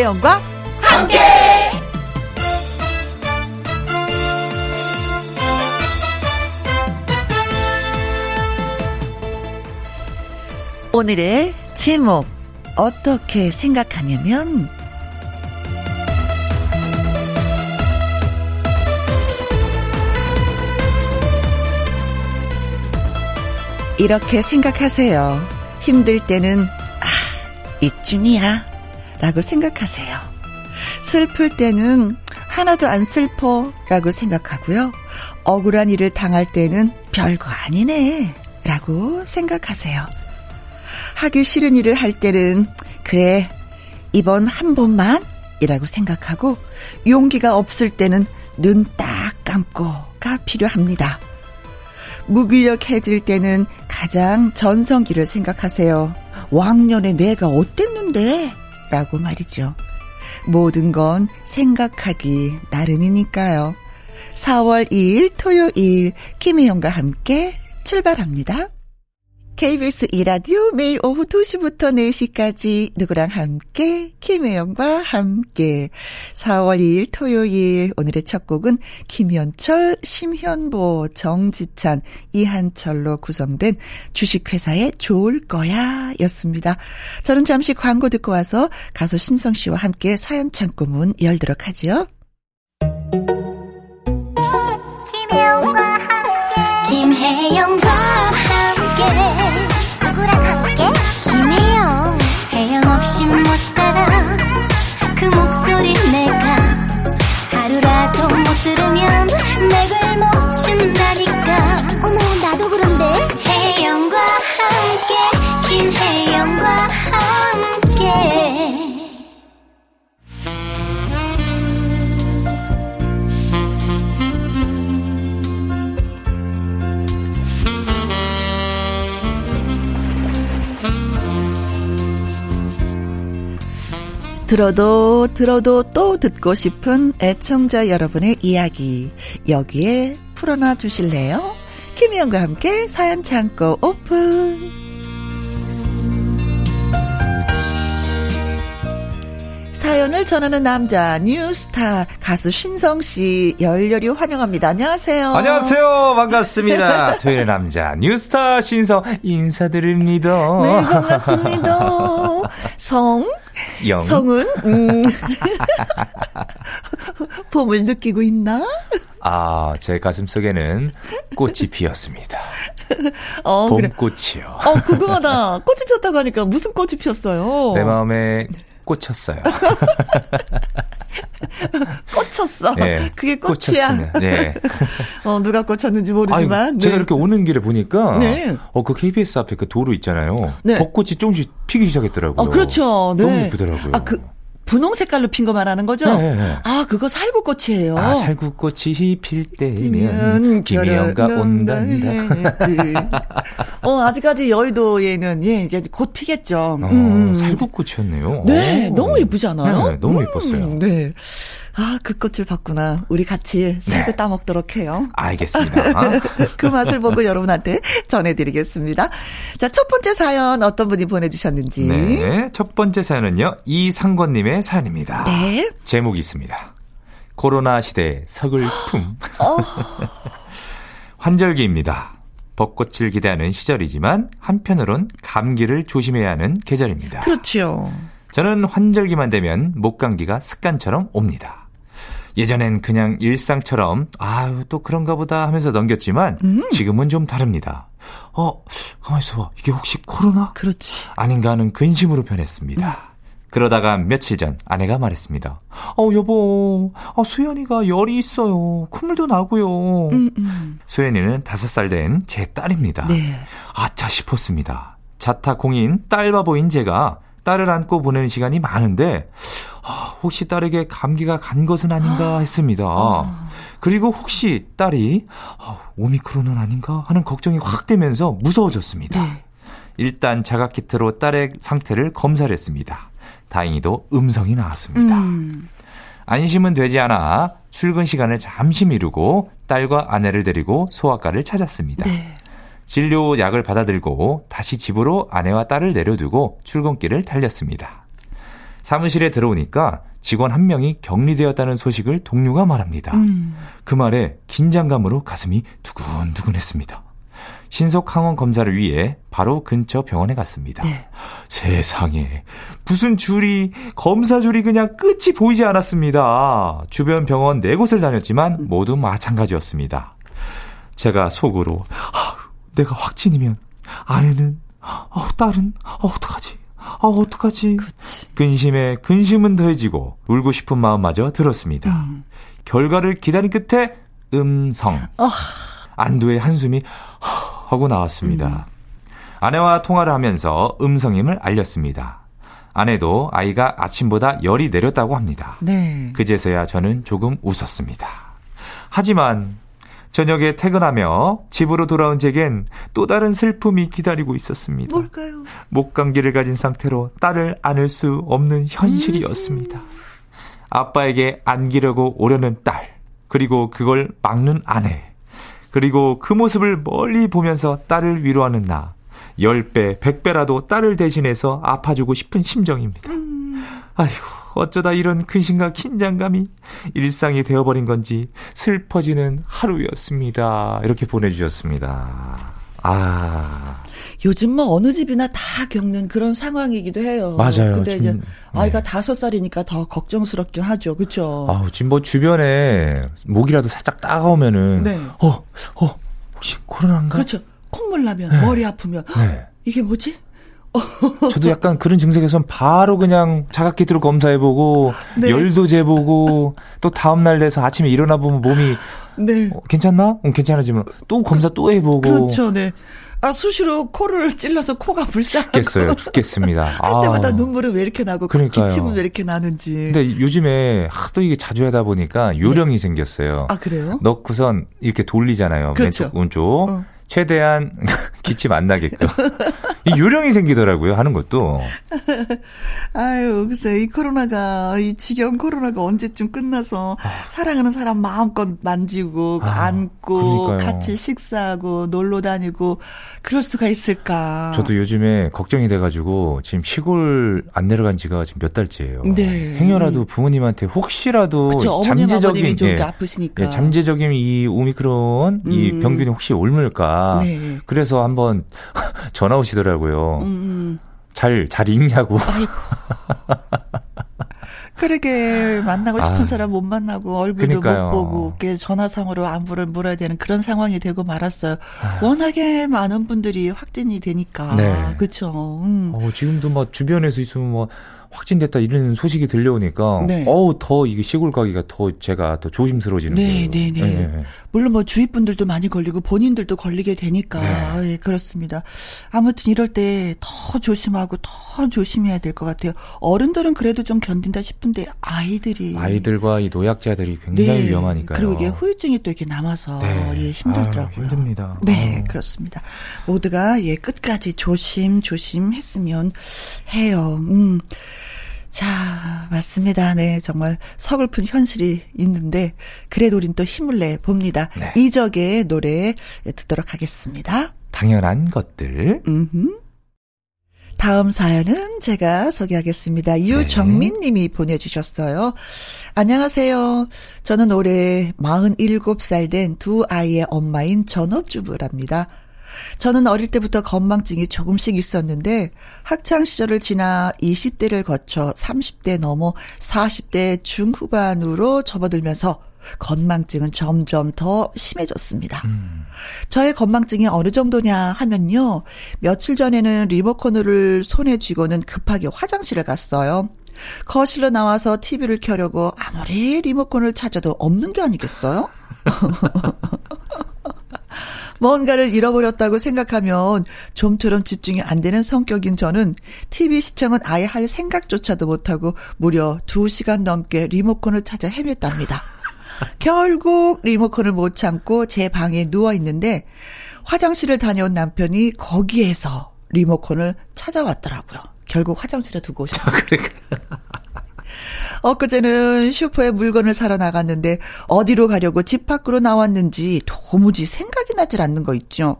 김혜영과 함께. 오늘의 제목 어떻게 생각하냐면 이렇게 생각하세요. 힘들 때는 아, 이쯤이야. 라고 생각하세요. 슬플 때는 하나도 안 슬퍼. 라고 생각하고요. 억울한 일을 당할 때는 별거 아니네. 라고 생각하세요. 하기 싫은 일을 할 때는 그래, 이번 한 번만 이라고 생각하고 용기가 없을 때는 눈 딱 감고가 필요합니다. 무기력해질 때는 가장 전성기를 생각하세요. 왕년에 내가 어땠는데? 라고 말이죠. 모든 건 생각하기 나름이니까요. 4월 2일 토요일 김혜영과 함께 출발합니다. KBS 이라디오 매일 오후 2시부터 4시까지 누구랑 함께 김혜영과 함께 4월 2일 토요일 오늘의 첫 곡은 김현철, 심현보, 정지찬, 이한철로 구성된 주식회사의 좋을 거야 였습니다. 저는 잠시 광고 듣고 와서 가수 신성 씨와 함께 사연 창고 문 열도록 하죠. 김혜영과 함께 김혜영 들어도 들어도 또 듣고 싶은 애청자 여러분의 이야기 여기에 풀어놔 주실래요? 김희영과 함께 사연 창고 오픈 사연을 전하는 남자 뉴스타 가수 신성 씨 열렬히 환영합니다. 안녕하세요. 안녕하세요. 반갑습니다. 토요일 남자 뉴스타 신성 인사드립니다. 네, 반갑습니다. 성 영. 성은 음. 봄을 느끼고 있나? 아, 제 가슴 속에는 꽃이 피었습니다. 어, 봄꽃이요. 어, 궁금하다. 꽃이 피었다고 하니까 무슨 꽃이 피었어요? 내 마음에 꽂혔어요. 꽂혔어. 네, 그게 꽃이야. 네. 어, 누가 꽂혔는지 모르지만. 아니, 제가 네. 이렇게 오는 길에 보니까 네. 어, 그 KBS 앞에 그 도로 있잖아요. 네. 벚꽃이 조금씩 피기 시작했더라고요. 어, 그렇죠. 네. 너무 예쁘더라고요. 아, 그 분홍 색깔로 핀 거 말하는 거죠? 네, 네. 아, 그거 살구꽃이에요. 아, 살구꽃이 필면 때면 김혜영가 온단다. 어, 아직까지 여의도에는 예, 이제 곧 피겠죠. 어, 음. 살구꽃이었네요. 네, 오. 너무 예쁘지 않아요? 네, 너무 예뻤어요. 음, 네. 아, 그 꽃을 봤구나. 우리 같이 살구 네. 따먹도록 해요. 알겠습니다. 그 맛을 보고 여러분한테 전해드리겠습니다. 자, 첫 번째 사연 어떤 분이 보내주셨는지. 네, 첫 번째 사연은요. 이상권님의 사연입니다. 네. 제목이 있습니다. 코로나 시대 서글픔. 어. 환절기입니다. 벚꽃을 기대하는 시절이지만 한편으론 감기를 조심해야 하는 계절입니다. 그렇죠. 저는 환절기만 되면 목 감기가 습관처럼 옵니다. 예전엔 그냥 일상처럼 아유 또 그런가 보다 하면서 넘겼지만 음. 지금은 좀 다릅니다. 어 가만히 있어봐 이게 혹시 코로나? 그렇지. 아닌가 하는 근심으로 변했습니다. 그러다가 며칠 전 아내가 말했습니다. 어 여보 어, 수연이가 열이 있어요. 콧물도 나고요. 음, 음. 수연이는 다섯 살 된 제 딸입니다. 네. 아차 싶었습니다. 자타공인 딸바보인 제가 딸을 안고 보내는 시간이 많은데 아, 혹시 딸에게 감기가 간 것은 아닌가 했습니다. 그리고 혹시 딸이 아, 오미크론은 아닌가 하는 걱정이 확 되면서 무서워졌습니다. 네. 일단 자가 키트로 딸의 상태를 검사를 했습니다. 다행히도 음성이 나왔습니다. 음. 안심은 되지 않아 출근 시간을 잠시 미루고 딸과 아내를 데리고 소아과를 찾았습니다. 네. 진료 약을 받아들고 다시 집으로 아내와 딸을 내려두고 출근길을 달렸습니다. 사무실에 들어오니까 직원 한 명이 격리되었다는 소식을 동료가 말합니다. 음. 그 말에 긴장감으로 가슴이 두근두근했습니다. 신속 항원 검사를 위해 바로 근처 병원에 갔습니다. 네. 세상에 무슨 줄이 검사 줄이 그냥 끝이 보이지 않았습니다. 주변 병원 네 곳을 다녔지만 모두 마찬가지였습니다. 제가 속으로 아, 내가 확진이면 아내는 어, 딸은 어, 어떡하지? 아, 어떡하지? 그치. 근심에 근심은 더해지고 울고 싶은 마음마저 들었습니다. 음. 결과를 기다린 끝에 음성. 어. 안도의 한숨이 하고 나왔습니다. 음. 아내와 통화를 하면서 음성임을 알렸습니다. 아내도 아이가 아침보다 열이 내렸다고 합니다. 네. 그제서야 저는 조금 웃었습니다. 하지만 저녁에 퇴근하며 집으로 돌아온 제겐 또 다른 슬픔이 기다리고 있었습니다. 뭘까요? 목감기를 가진 상태로 딸을 안을 수 없는 현실이었습니다. 음. 아빠에게 안기려고 오려는 딸, 그리고 그걸 막는 아내, 그리고 그 모습을 멀리 보면서 딸을 위로하는 나. 10배, 100배라도 딸을 대신해서 아파주고 싶은 심정입니다. 음. 아이고, 어쩌다 이런 근심과 긴장감이 일상이 되어버린 건지 슬퍼지는 하루였습니다. 이렇게 보내주셨습니다. 아. 요즘 뭐 어느 집이나 다 겪는 그런 상황이기도 해요. 맞아요. 근데 이제 네. 아이가 다섯 살이니까 더 걱정스럽긴 하죠. 그렇죠. 아, 지금 뭐 주변에 목이라도 살짝 따가우면은 네. 어, 어, 혹시 코로나인가? 그렇죠. 콧물 나면 네. 머리 아프면 네. 이게 뭐지? 저도 약간 그런 증세에선 바로 그냥 자가키트로 검사해보고 네. 열도 재보고 또 다음 날 돼서 아침에 일어나 보면 몸이 네. 어, 괜찮나? 응, 괜찮아지면 또 검사 또 해보고 그렇죠, 네. 아 수시로 코를 찔러서 코가 불쌍하고 죽겠어요, 죽겠습니다. 할 때마다 아. 눈물은 왜 이렇게 나고 그러니까요. 기침은 왜 이렇게 나는지. 근데 요즘에 하도 이게 자주 하다 보니까 요령이 네. 생겼어요. 아 그래요? 넣고선 이렇게 돌리잖아요. 그렇죠. 왼쪽 오른쪽. 어. 최대한 기침 안 나게끔. 이 요령이 생기더라고요, 하는 것도. 아유, 글쎄, 이 코로나가, 이 지겨운 코로나가 언제쯤 끝나서 아. 사랑하는 사람 마음껏 만지고, 아, 안고, 그러니까요. 같이 식사하고, 놀러 다니고, 그럴 수가 있을까. 저도 요즘에 걱정이 돼가지고 지금 시골 안 내려간 지가 지금 몇 달째예요. 네. 행여라도 부모님한테 혹시라도 그쵸, 잠재적인 예, 아프시니까. 예, 잠재적인 이 오미크론 음. 이 병균이 혹시 옮을까. 네. 그래서 한번 전화 오시더라고요. 음. 음. 잘, 잘 읽냐고. 그러게 만나고 싶은 아, 사람 못 만나고 얼굴도 그러니까요. 못 보고 이렇게 전화상으로 안부를 물어야 되는 그런 상황이 되고 말았어요. 아. 워낙에 많은 분들이 확진이 되니까 네. 그렇죠. 음. 어, 지금도 뭐 주변에서 있으면 뭐 확진됐다 이런 소식이 들려오니까 네. 어우 더 이게 시골 가기가 더 제가 더 조심스러워지는 네, 거예요. 네, 네, 네. 물론 뭐 주위 분들도 많이 걸리고 본인들도 걸리게 되니까 네. 예, 그렇습니다. 아무튼 이럴 때 더 조심하고 더 조심해야 될 것 같아요. 어른들은 그래도 좀 견딘다 싶은데 아이들이 아이들과 이 노약자들이 굉장히 네. 위험하니까요. 그리고 이게 후유증이 또 이렇게 남아서 네. 예, 힘들더라고요. 아유, 힘듭니다. 네, 아유. 그렇습니다. 모두가 예 끝까지 조심 조심했으면 해요. 음. 자, 맞습니다. 네, 정말 서글픈 현실이 있는데, 그래도 우린 또 힘을 내 봅니다. 네. 이적의 노래 듣도록 하겠습니다. 당연한 것들. 음흠. 다음 사연은 제가 소개하겠습니다. 네. 유정민 님이 보내주셨어요. 안녕하세요. 저는 올해 47살 된 두 아이의 엄마인 전업주부랍니다. 저는 어릴 때부터 건망증이 조금씩 있었는데 학창 시절을 지나 20대를 거쳐 30대 넘어 40대 중후반으로 접어들면서 건망증은 점점 더 심해졌습니다. 음. 저의 건망증이 어느 정도냐 하면요. 며칠 전에는 리모컨을 손에 쥐고는 급하게 화장실에 갔어요. 거실로 나와서 TV를 켜려고 아무리 리모컨을 찾아도 없는 게 아니겠어요? 뭔가를 잃어버렸다고 생각하면 좀처럼 집중이 안 되는 성격인 저는 TV 시청은 아예 할 생각조차도 못하고 무려 2시간 넘게 리모컨을 찾아 헤맸답니다. 결국 리모컨을 못 찾고 제 방에 누워 있는데 화장실을 다녀온 남편이 거기에서 리모컨을 찾아왔더라고요. 결국 화장실에 두고 오셨어요. 엊그제는 슈퍼에 물건을 사러 나갔는데 어디로 가려고 집 밖으로 나왔는지 도무지 생각이 나질 않는 거 있죠.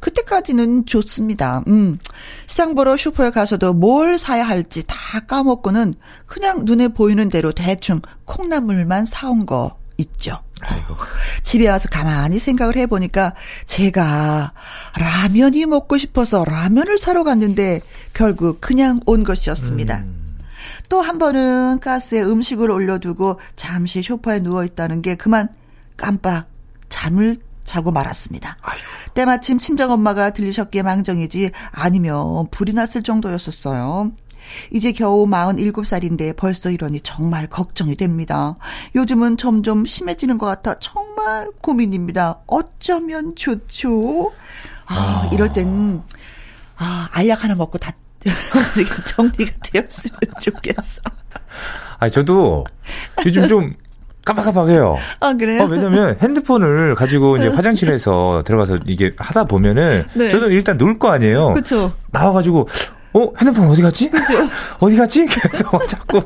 그때까지는 좋습니다. 음. 시장 보러 슈퍼에 가서도 뭘 사야 할지 다 까먹고는 그냥 눈에 보이는 대로 대충 콩나물만 사온 거 있죠. 아이고. 집에 와서 가만히 생각을 해보니까 제가 라면이 먹고 싶어서 라면을 사러 갔는데 결국 그냥 온 것이었습니다. 음. 또 한 번은 가스에 음식을 올려두고 잠시 쇼파에 누워있다는 게 그만 깜빡 잠을 자고 말았습니다. 아이고. 때마침 친정엄마가 들리셨기에 망정이지 아니면 불이 났을 정도였었어요. 이제 겨우 47살인데 벌써 이러니 정말 걱정이 됩니다. 요즘은 점점 심해지는 것 같아 정말 고민입니다. 어쩌면 좋죠? 아, 아. 이럴 땐, 아, 알약 하나 먹고 다 정리가 되었으면 좋겠어. 아, 저도 요즘 좀 깜빡깜빡해요. 아 그래요? 어, 왜냐면 핸드폰을 가지고 이제 화장실에서 들어가서 이게 하다 보면은 네. 저도 일단 놀 거 아니에요. 그렇죠. 나와가지고 어 핸드폰 어디 갔지? 그죠? 어디 갔지? 그래서 자꾸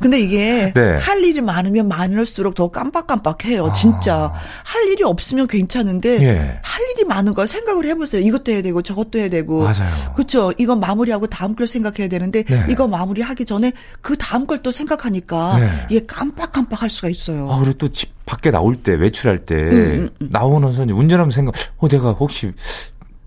근데 이게 네. 할 일이 많으면 많을수록 더 깜빡깜빡해요. 아. 진짜 할 일이 없으면 괜찮은데 예. 할 일이 많은 걸 생각을 해보세요. 이것도 해야 되고 저것도 해야 되고 맞아요. 그렇죠. 이거 마무리하고 다음 걸 생각해야 되는데 네. 이거 마무리하기 전에 그 다음 걸 또 생각하니까 네. 이게 깜빡깜빡할 수가 있어요. 아 그리고 또 집 밖에 나올 때 외출할 때 음, 음, 음. 나오면서 운전하면서 생각, 어 내가 혹시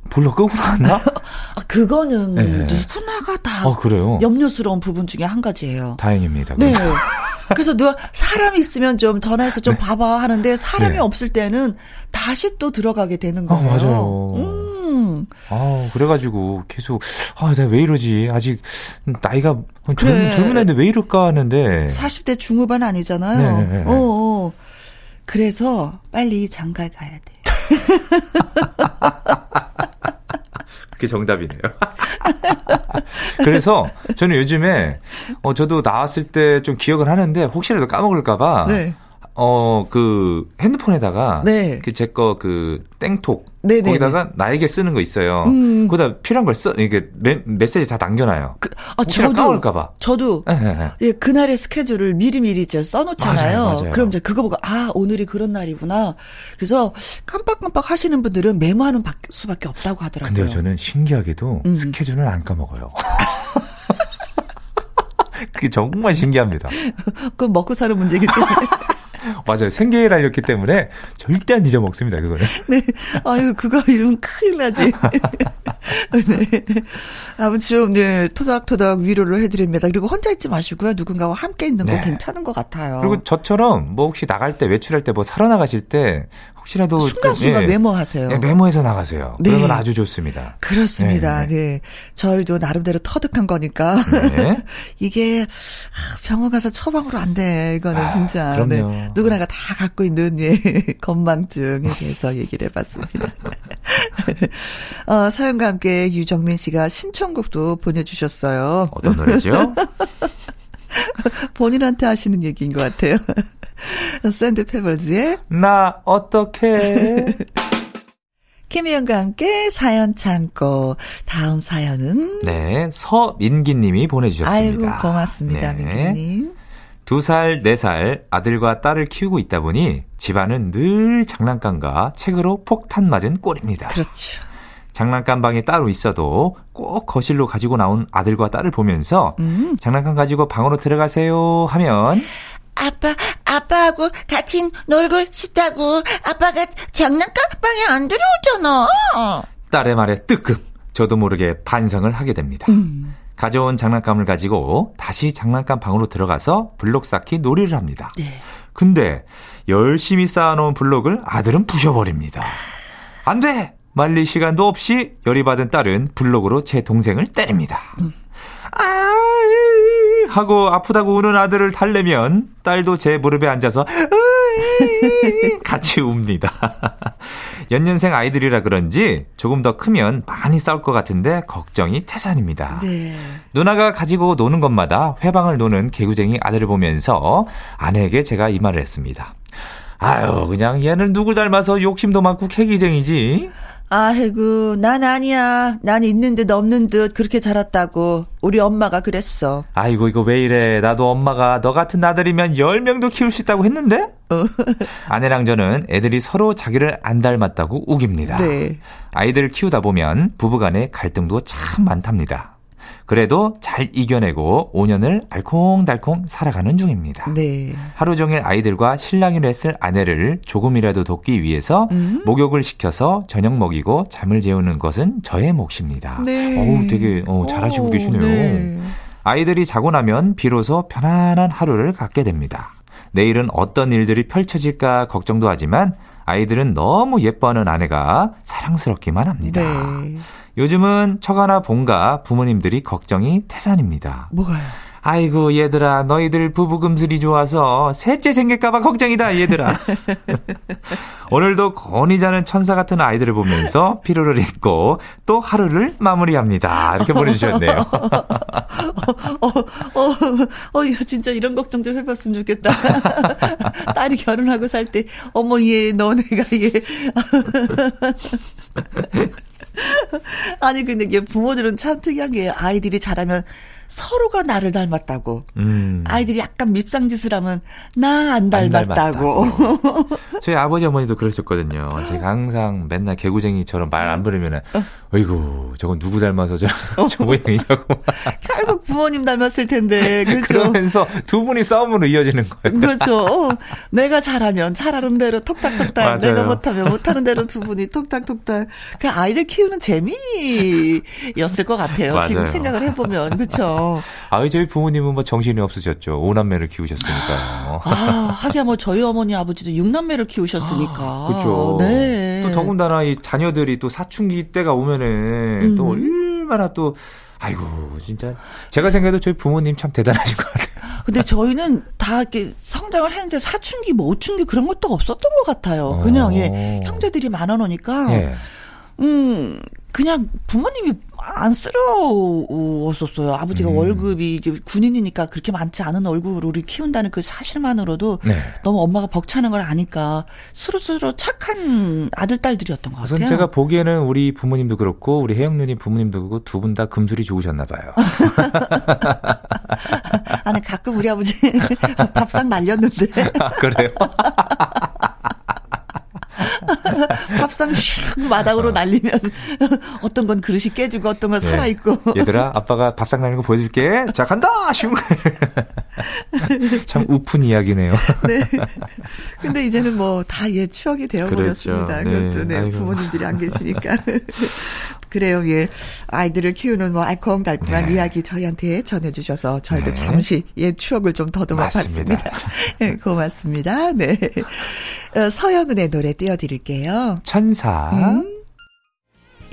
불러 끄고 나왔나? 아, 그거는 네. 누구나가 다 어, 그래요? 염려스러운 부분 중에 한 가지예요. 다행입니다. 네. 그래서 누가 사람이 있으면 좀 전화해서 좀 네. 봐봐 하는데 사람이 네. 없을 때는 다시 또 들어가게 되는 거예요. 아, 맞아요. 음. 아, 그래가지고 계속 아, 내가 왜 이러지? 아직 나이가 그래. 젊은, 젊은 애인데 왜 이럴까 하는데 40대 중후반 아니잖아요. 네. 네, 네. 어, 어. 그래서 빨리 장가 가야 돼. 그게 정답이네요. 그래서 저는 요즘에 어 저도 나왔을 때 좀 기억을 하는데 혹시라도 까먹을까봐 네. 어 그 핸드폰에다가 네. 그제거 그 땡톡 네네네. 거기다가 나에게 쓰는 거 있어요. 음. 거기다 필요한 걸 써, 이게 메, 메시지 다 남겨놔요. 그, 아, 저도 까먹을까봐. 저도 네, 네, 네. 예, 그날의 스케줄을 미리 미리 이제 써놓잖아요. 맞아요, 맞아요. 그럼 이제 그거 보고 아 오늘이 그런 날이구나. 그래서 깜빡깜빡 하시는 분들은 메모하는 수밖에 없다고 하더라고요. 근데요, 저는 신기하게도 음. 스케줄을 안 까먹어요. 그게 정말 신기합니다. 그건 먹고 사는 문제이기 때문에. 맞아요. 생계를 알렸기 때문에 절대 안 잊어먹습니다, 그거는. 네. 아유, 그거 이러면 큰일 나지. 네. 아무튼, 네. 토닥토닥 위로를 해드립니다. 그리고 혼자 있지 마시고요. 누군가와 함께 있는 거 네. 괜찮은 것 같아요. 그리고 저처럼 뭐 혹시 나갈 때, 외출할 때뭐 사러 나가실 때 혹시라도 순간순간 예, 메모하세요. 예, 메모해서 나가세요. 네. 그러면 아주 좋습니다. 그렇습니다. 네. 네. 저희도 나름대로 터득한 거니까 네. 이게 병원 가서 처방으로 안 돼. 이거는 아, 진짜 그럼요. 네. 누구나가 다 갖고 있는 예, 건망증에 대해서 얘기를 해봤습니다. 어, 사연과 함께 유정민 씨가 신청곡도 보내주셨어요. 어떤 노래죠? 본인한테 하시는 얘기인 것 같아요. 샌드 페블즈의 나 어떡해 김희영과 함께 사연 참고 다음 사연은 네 서민기님이 보내주셨습니다. 아이고 고맙습니다 네. 민기님. 두 살, 네 살 아들과 딸을 키우고 있다 보니 집안은 늘 장난감과 책으로 폭탄 맞은 꼴입니다. 그렇죠. 장난감 방에 따로 있어도 꼭 거실로 가지고 나온 아들과 딸을 보면서 음. 장난감 가지고 방으로 들어가세요 하면 아빠, 아빠하고 같이 놀고 싶다고. 아빠가 장난감 방에 안 들어오잖아. 딸의 말에 뜨급. 저도 모르게 반성을 하게 됩니다. 음. 가져온 장난감을 가지고 다시 장난감 방으로 들어가서 블록 쌓기 놀이를 합니다. 네. 근데 열심히 쌓아놓은 블록을 아들은 부셔버립니다. 안 돼! 말릴 시간도 없이 열이 받은 딸은 블록으로 제 동생을 때립니다. 음. 아, 하고 아프다고 우는 아들을 달래면 딸도 제 무릎에 앉아서 같이 웁니다. 연년생 아이들이라 그런지 조금 더 크면 많이 싸울 것 같은데 걱정이 태산입니다. 네. 누나가 가지고 노는 것마다 회방을 노는 개구쟁이 아들을 보면서 아내에게 제가 이 말을 했습니다. 아유, 그냥 얘는 누굴 닮아서 욕심도 많고 캐기쟁이지. 아이고, 난 아니야. 난 있는 듯 없는 듯 그렇게 자랐다고. 우리 엄마가 그랬어. 아이고, 이거 왜 이래. 나도 엄마가 너 같은 아들이면 10명도 키울 수 있다고 했는데? 어. 아내랑 저는 애들이 서로 자기를 안 닮았다고 우깁니다. 네. 아이들 키우다 보면 부부간의 갈등도 참 많답니다. 그래도 잘 이겨내고 5년을 알콩달콩 살아가는 중입니다. 네. 하루 종일 아이들과 신랑이를 했을 아내를 조금이라도 돕기 위해서 음. 목욕을 시켜서 저녁 먹이고 잠을 재우는 것은 저의 몫입니다. 네. 어우, 되게 어, 잘하시고 오, 계시네요. 네. 아이들이 자고 나면 비로소 편안한 하루를 갖게 됩니다. 내일은 어떤 일들이 펼쳐질까 걱정도 하지만 아이들은 너무 예뻐하는 아내가 사랑스럽기만 합니다. 네. 요즘은 처가나 본가 부모님들이 걱정이 태산입니다. 뭐가요? 아이고 얘들아 너희들 부부 금슬이 좋아서 셋째 생길까봐 걱정이다 얘들아. 오늘도 건이 자는 천사 같은 아이들을 보면서 피로를 잊고 또 하루를 마무리합니다. 이렇게 보내주셨네요. 어, 어, 어, 이거 진짜 이런 걱정 좀 해봤으면 좋겠다. 딸이 결혼하고 살 때, 어머, 얘, 너네가 얘. 아니, 근데 이게 부모들은 참 특이한 게 아이들이 자라면 서로가 나를 닮았다고. 음. 아이들이 약간 밉상짓을 하면 나안안 닮았다고. 저희 아버지 어머니도 그러셨거든요. 제가 항상 맨날 개구쟁이처럼 말 안 부르면은, 어이구, 저건 누구 닮아서 저, 저 모양이냐고. 결국 부모님 닮았을 텐데, 그렇죠? 그러면서 두 분이 싸움으로 이어지는 거예요. 그렇죠. 어, 내가 잘하면 잘하는 대로 맞아요. 내가 못하면 못하는 대로 두 분이 톡탁톡탁. 그 아이들 키우는 재미였을 것 같아요. 맞아요. 지금 생각을 해보면, 그렇죠. 아, 저희 부모님은 뭐 정신이 없으셨죠. 오남매를 키우셨으니까요. 아, 하기야 뭐 저희 어머니 아버지도 육남매를 키우셨으니까. 그렇죠. 네. 또 더군다나 이 자녀들이 또 사춘기 때가 오면은 또 음. 얼마나 또 아이고 진짜 제가 생각해도 저희 부모님 참 대단하신 것 같아요. 근데 저희는 다 이렇게 성장을 했는데 사춘기, 뭐 오춘기 그런 것도 없었던 것 같아요. 그냥, 어. 예, 형제들이 많아 놓으니까. 예. 음, 그냥 부모님이 안쓰러웠었어요. 아버지가 음. 월급이 이제 군인이니까 그렇게 많지 않은 월급으로 우리 키운다는 그 사실만으로도 네. 너무 엄마가 벅차는 걸 아니까 스스로 착한 아들, 딸들이었던 것 같아요. 제가 보기에는 우리 부모님도 그렇고 우리 혜영 누님 부모님도 그렇고 두 분 다 금술이 좋으셨나 봐요. 아니, 가끔 우리 아버지 밥상 날렸는데. 아, 그래요? 밥상 슉 마당으로 날리면 어떤 건 그릇이 깨지고 어떤 건 네. 살아있고. 얘들아, 아빠가 밥상 나는 거 보여줄게. 자, 간다! 슝! 참 우픈 이야기네요. 네. 근데 이제는 뭐 다 예 추억이 되어버렸습니다. 그렇죠. 네. 그것도 네, 아이고. 부모님들이 안 계시니까. 그래요, 예. 아이들을 키우는 뭐 알콩달콩한 네. 이야기 저희한테 전해주셔서 저희도 네. 잠시 예 추억을 좀 더듬어 맞습니다. 봤습니다. 네, 고맙습니다. 네. 어, 서영은의 노래 띄워드릴게요. 천사. 음.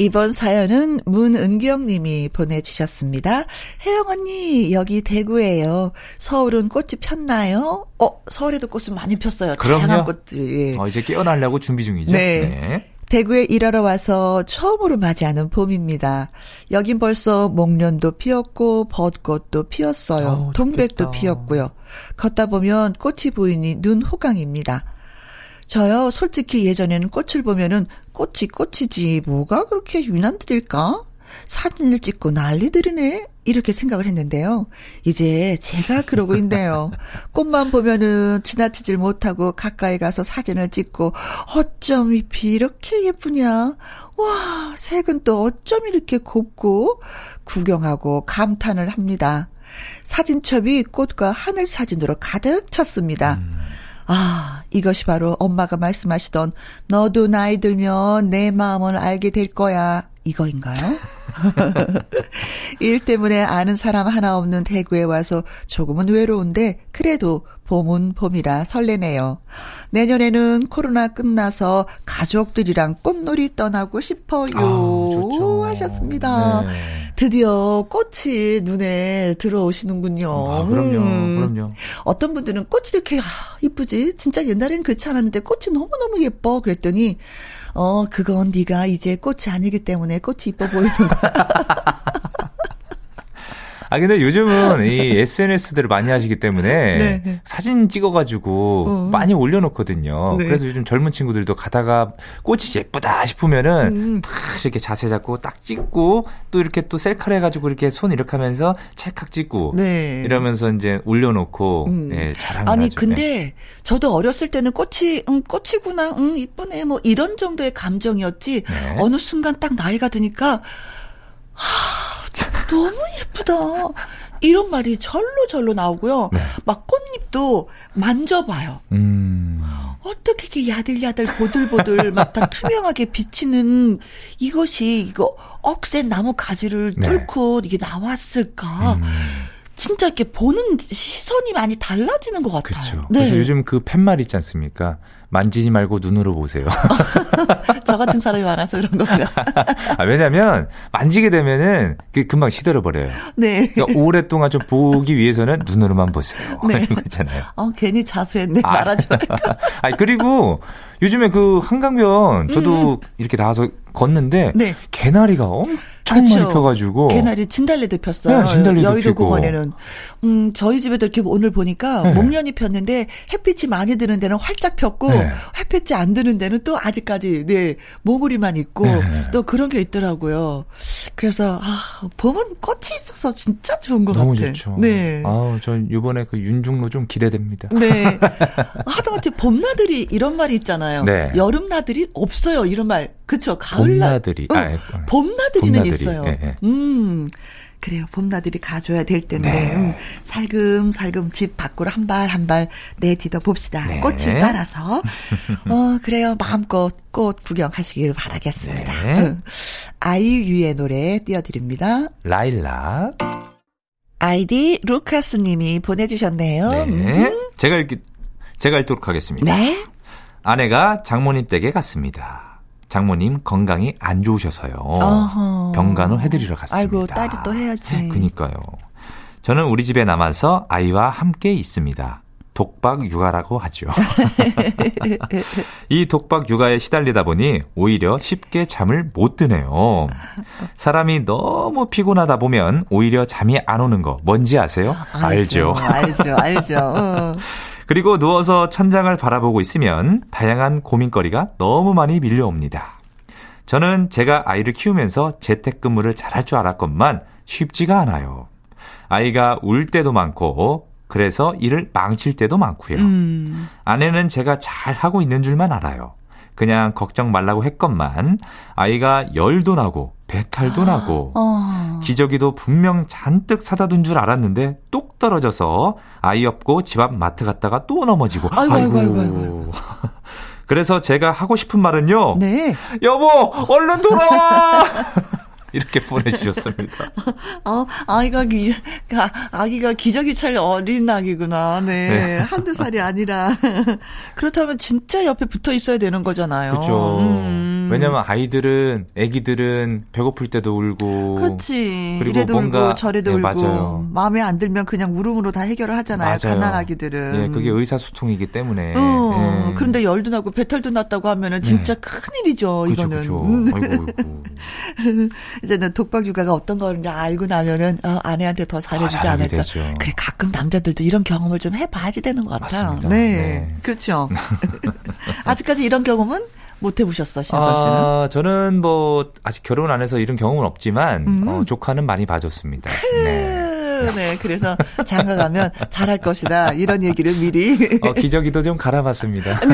이번 사연은 문은경 님이 보내주셨습니다. 혜영 언니, 여기 대구예요. 서울은 꽃이 폈나요? 어, 서울에도 꽃은 많이 폈어요. 그럼요. 다양한 꽃들이. 어, 이제 깨어나려고 준비 중이죠. 네. 대구에 일하러 와서 처음으로 맞이하는 봄입니다. 여긴 벌써 목련도 피었고 벚꽃도 피었어요. 어우, 동백도. 피었고요. 걷다 보면 꽃이 보이니 눈 호강입니다. 저요, 솔직히 예전에는 꽃을 보면은 꽃이 꽃이지 뭐가 그렇게 유난들일까? 사진을 찍고 난리들이네? 이렇게 생각을 했는데요. 이제 제가 그러고 있네요. 꽃만 보면은 지나치질 못하고 가까이 가서 사진을 찍고 어쩜 잎이 이렇게 예쁘냐? 와, 색은 또 어쩜 이렇게 곱고 구경하고 감탄을 합니다. 사진첩이 꽃과 하늘 사진으로 가득 찼습니다. 아, 이것이 바로 엄마가 말씀하시던 너도 나이 들면 내 마음을 알게 될 거야. 이거인가요? 일 때문에 아는 사람 하나 없는 대구에 와서 조금은 외로운데 그래도 봄은 봄이라 설레네요. 내년에는 코로나 끝나서 가족들이랑 꽃놀이 떠나고 싶어요. 좋죠. 하셨습니다. 네. 드디어 꽃이 눈에 들어오시는군요. 아, 그럼요. 음. 그럼요. 어떤 분들은 꽃이 이렇게 아, 이쁘지? 진짜 옛날에는 그렇지 않았는데 꽃이 너무너무 예뻐. 그랬더니 어, 그건 네가 이제 꽃이 아니기 때문에 꽃이 이뻐 보이는 거야. 아 근데 요즘은 이 SNS들을 많이 하시기 때문에 네, 네. 사진 찍어가지고 어. 많이 올려놓거든요. 네. 그래서 요즘 젊은 친구들도 가다가 꽃이 예쁘다 싶으면은 음. 탁 이렇게 자세 잡고 딱 찍고 또 이렇게 또 셀카를 해가지고 이렇게 손 이렇게 하면서 찰칵 찍고 네. 이러면서 이제 올려놓고 음. 예, 자랑을 아니 하죠. 네. 근데 저도 어렸을 때는 꽃이 음 꽃이구나 음 이쁘네 뭐 이런 정도의 감정이었지 네. 어느 순간 딱 나이가 드니까 하 너무 예쁘다 이런 말이 절로 절로 나오고요 네. 막 꽃잎도 만져봐요 음. 어떻게 이렇게 야들야들 보들보들 막 다 투명하게 비치는 이것이 이거 억센 나무 가지를 네. 뚫고 이게 나왔을까 음. 진짜 이렇게 보는 시선이 많이 달라지는 것 같아요. 그렇죠. 네. 그래서 요즘 그 팻말 있지 않습니까? 만지지 말고 눈으로 보세요. 저 같은 사람이 많아서 그런 거고요. 아, 왜냐면 만지게 되면은 그게 금방 시들어 버려요. 네. 그러니까 오랫동안 좀 보기 위해서는 눈으로만 보세요. 네. 이런 거잖아요. 어, 괜히 자수했네. 아. 말하지 말고. 아니 그리고 요즘에 그 한강변 저도 이렇게 나와서 걷는데 네. 개나리가 엄청 그렇죠. 많이 펴가지고 개나리 진달래도 폈어요. 네, 진달래도 여의도 피고. 공원에는. 음, 저희 집에도 이렇게 오늘 보니까 네. 목련이 폈는데 햇빛이 많이 드는 데는 활짝 폈고 네. 햇빛이 안 드는 데는 또 아직까지 네, 모구리만 있고 네. 또 그런 게 있더라고요. 그래서 아, 봄은 꽃이 있어서 진짜 좋은 것 너무 같아요. 좋죠. 네. 아우 전 이번에 그 윤중로 좀 기대됩니다. 네. 하다못해 봄나들이 이런 말이 있잖아요. 네. 여름나들이 없어요. 이런 말. 그쵸. 가을나. 봄나들이. 응, 아, 예. 봄나들이는 봄나들이. 있어요. 예, 예. 음. 그래요. 봄나들이 가줘야 될 텐데. 네. 음, 살금살금 집 밖으로 한 발 한 발 내디뎌 봅시다. 네. 꽃을 따라서. 어, 그래요. 마음껏 꽃 구경하시길 바라겠습니다. 네. 응. 아이유의 노래 띄워드립니다. 라일락. 아이디 루카스 님이 보내주셨네요. 네. 음. 제가 읽기 제가 읽도록 하겠습니다. 네. 아내가 장모님 댁에 갔습니다. 장모님 건강이 안 좋으셔서요. 어허. 병간호 해드리러 갔습니다. 아이고, 딸이 또 해야지. 네, 그니까요. 저는 우리 집에 남아서 아이와 함께 있습니다. 독박 육아라고 하죠. 이 독박 육아에 시달리다 보니 오히려 쉽게 잠을 못 드네요. 사람이 너무 피곤하다 보면 오히려 잠이 안 오는 거 뭔지 아세요? 알죠. 알죠. 알죠. 어. 그리고 누워서 천장을 바라보고 있으면 다양한 고민거리가 너무 많이 밀려옵니다. 저는 제가 아이를 키우면서 재택근무를 잘할 줄 알았건만 쉽지가 않아요. 아이가 울 때도 많고 그래서 일을 망칠 때도 많고요. 음. 아내는 제가 잘 하고 있는 줄만 알아요. 그냥 걱정 말라고 했건만 아이가 열도 나고 배탈도 나고 어. 기저귀도 분명 잔뜩 사다 둔 줄 알았는데 똑 떨어져서 아이 없고 집 앞 마트 갔다가 또 넘어지고 아이고, 아이고, 아이고, 아이고. 그래서 제가 하고 싶은 말은요. 네. 여보, 얼른 돌아와! 이렇게 보내주셨습니다. 어, 아이가 기, 가- 아기가 기저귀 찰 어린 아기구나. 네. 네. 한두 살이 아니라. 그렇다면 진짜 옆에 붙어 있어야 되는 거잖아요. 그렇죠. 음. 왜냐면 아이들은, 아기들은 배고플 때도 울고. 그렇지. 그리고 이래도 뭔가- 울고 저래도 네, 울고 맞아요. 마음에 안 들면 그냥 울음으로 다 해결을 하잖아요. 맞아요. 갓난 아기들은. 예, 그게 의사소통이기 때문에. 어, 예. 그런데 열도 나고 배탈도 났다고 하면은 진짜 네. 큰일이죠, 이거는. 그죠. 음. 아이고, 아이고. 이제는 독박 육아가 어떤 건지 알고 나면은 어, 아내한테 더 잘해 주지 더 잘하게 않을까. 되죠. 그래 가끔 남자들도 이런 경험을 좀 해 봐야지 되는 것 같아요. 맞습니다. 네, 네. 그렇죠. 아직까지 이런 경험은 못 해보셨어, 신선 씨는? 아, 저는 뭐, 아직 결혼 안 해서 이런 경험은 없지만, 음. 어, 조카는 많이 봐줬습니다. 네. 네, 그래서 장가 가면 잘할 것이다 이런 얘기를 미리. 어, 기저귀도 좀 갈아봤습니다.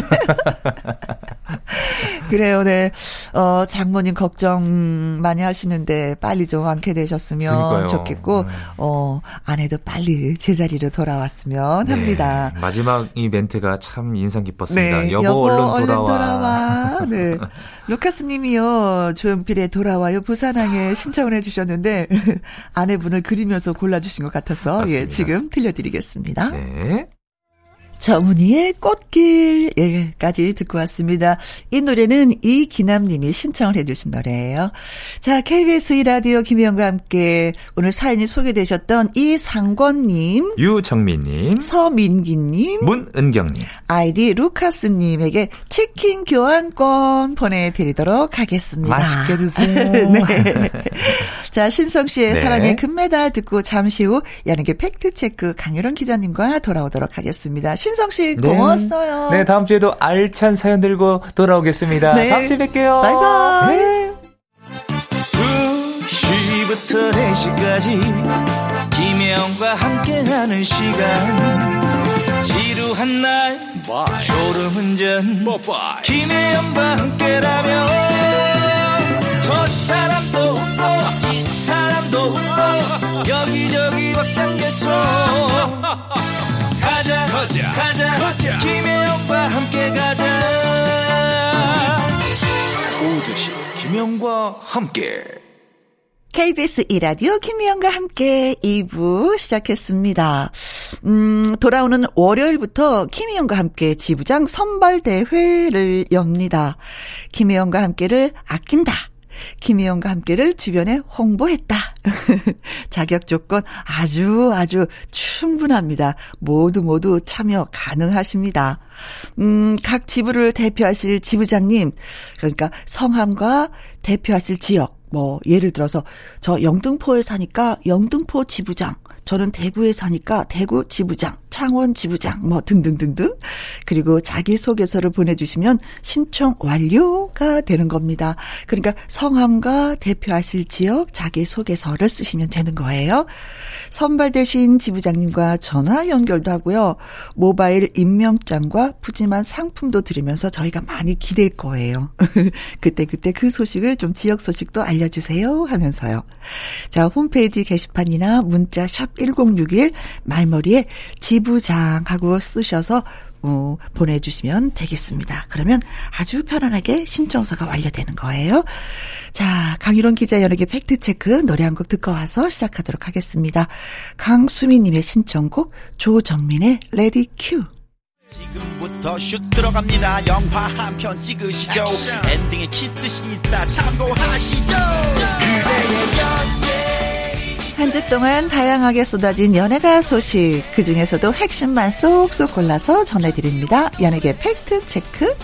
그래요, 네. 어, 장모님 걱정 많이 하시는데 빨리 좀 완쾌 되셨으면 그러니까요. 좋겠고, 네. 어, 아내도 빨리 제자리로 돌아왔으면 합니다. 네, 마지막 이 멘트가 참 인상 깊었습니다. 네, 여보, 얼른 돌아와. 네. 루카스 님이요, 조용필의 돌아와요 부산항에 신청을 해주셨는데, 아내분을 그리면서 골라주 신 것 같아서, 예, 맞습니다. 지금 들려드리겠습니다. 네. 정은이의 꽃길, 예까지 듣고 왔습니다. 이 노래는 이기남 님이 신청을 해주신 노래예요. 자, KBS 라디오 김희영과 함께 오늘 사연이 소개되셨던 이상권님, 유정민님, 서민기님, 문은경님. 아이디 루카스님에게 치킨 교환권 보내드리도록 하겠습니다. 맛있게 드세요. 네. 자, 신성 씨의 네. 사랑의 금메달 듣고 잠시 후 연예계 팩트체크 강유론 기자님과 돌아오도록 하겠습니다. 신성 씨, 고마웠어요. 네, 다음 주에도 알찬 사연 들고 돌아오겠습니다. 네. 다음 주에 뵐게요. 바이바이. 네. 2시부터 4시까지 김혜영과 함께하는 시간 지루한 날 졸음운전 김혜영과 함께라면 저 사람도 웃고 이 사람도 웃고 여기저기 벅장개소 가자 가자 가자 김혜영과 함께 가자 오두시 김혜영과 함께 KBS 이라디오 김미영과 함께 2부 시작했습니다. 음, 돌아오는 월요일부터 김희영과 함께 지부장 선발대회를 엽니다. 김희영과 함께를 아낀다. 김희영과 함께를 주변에 홍보했다. 자격 조건 아주 아주 충분합니다. 모두 모두 참여 가능하십니다. 음, 각 지부를 대표하실 지부장님, 그러니까 성함과 대표하실 지역, 뭐 예를 들어서 저 영등포에 사니까 영등포 지부장, 저는 대구에 사니까 대구 지부장, 창원 지부장, 뭐 등등등등. 그리고 자기 소개서를 보내주시면 신청 완료가 되는 겁니다. 그러니까 성함과 대표하실 지역 자기 소개서를 쓰시면 되는 거예요. 선발되신 지부장님과 전화 연결도 하고요. 모바일 임명장과 푸짐한 상품도 드리면서 저희가 많이 기댈 거예요. 그때 그때 그때 그 소식을 좀 지역 소식도 알려주세요 하면서요. 자, 홈페이지 게시판이나 문자 샵1061 말머리에 지부장하고 쓰셔서 어, 보내주시면 되겠습니다. 그러면 아주 편안하게 신청서가 완료되는 거예요. 자, 강유론 기자 연예계 팩트체크 노래 한 곡 듣고 와서 시작하도록 하겠습니다. 강수미님의 신청곡 조정민의 Ready Q. 지금부터 슛 들어갑니다 영화 한 편 찍으시죠 엔딩에 키스신 있다 참고하시죠 한 주 동안 다양하게 쏟아진 연예가 소식, 그 중에서도 핵심만 쏙쏙 골라서 전해드립니다. 연예계 팩트 체크.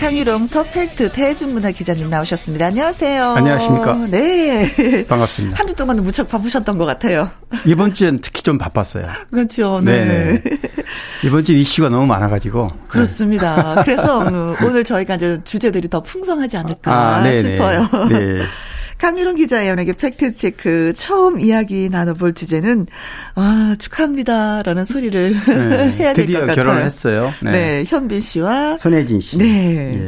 강유롱 터팩트 태준 문화 기자님 나오셨습니다. 안녕하세요. 안녕하십니까. 네. 반갑습니다. 한 주 동안은 무척 바쁘셨던 것 같아요. 이번 주엔 특히 좀 바빴어요. 그렇죠. 네. 네. 이번 주 이슈가 너무 많아가지고. 그렇습니다. 그래서 음, 오늘 저희가 이제 주제들이 더 풍성하지 않을까 아. 싶어요. 네. 강유론 기자의 연예계 팩트체크 처음 이야기 나눠볼 주제는 아 축하합니다 라는 소리를 네. 해야 될것 드디어 같아요. 결혼을 했어요. 네. 네. 현빈 씨와 손혜진 씨. 네. 예.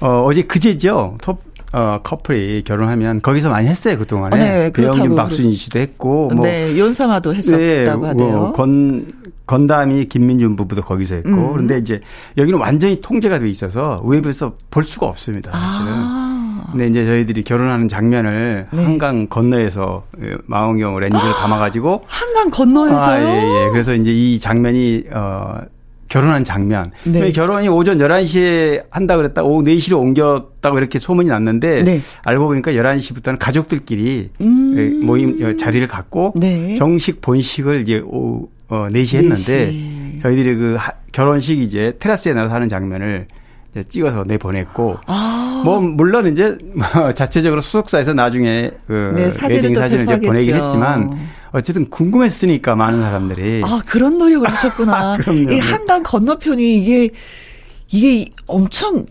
어, 어제 그제죠. 톱, 어, 커플이 결혼하면 거기서 많이 했어요, 그동안에. 어, 네, 배영균 박수진 씨도 했고. 뭐. 네 연사마도 했었다고 하네요. 어, 건, 건담이 김민준 부부도 거기서 했고. 음. 그런데 이제 여기는 완전히 통제가 돼 있어서 웨이브에서 볼 수가 없습니다, 사실은. 아. 근데 이제 저희들이 결혼하는 장면을 네. 한강 건너에서 예, 망원경 렌즈를 담아가지고 한강 건너에서요. 아, 예, 예. 그래서 이제 이 장면이 어 결혼한 장면. 네. 결혼이 오전 11시에 한다 그랬다 오후 4시로 옮겼다고 이렇게 소문이 났는데 네. 알고 보니까 11시부터는 가족들끼리 음. 예, 모임 어, 자리를 갖고 네. 정식 본식을 이제 오후 어, 4시에 했는데 4시. 저희들이 그 하- 결혼식 이제 테라스에 나가서 하는 장면을 찍어서 내보냈고 아. 뭐 물론 이제 뭐 자체적으로 수속사에서 나중에 그 네, 사진을 웨딩 또 사진을 이제 보내긴. 했지만 어쨌든 궁금했으니까 많은 사람들이 아, 그런 노력을 하셨구나. 그럼요. 이 한강 건너편이 이게, 이게 엄청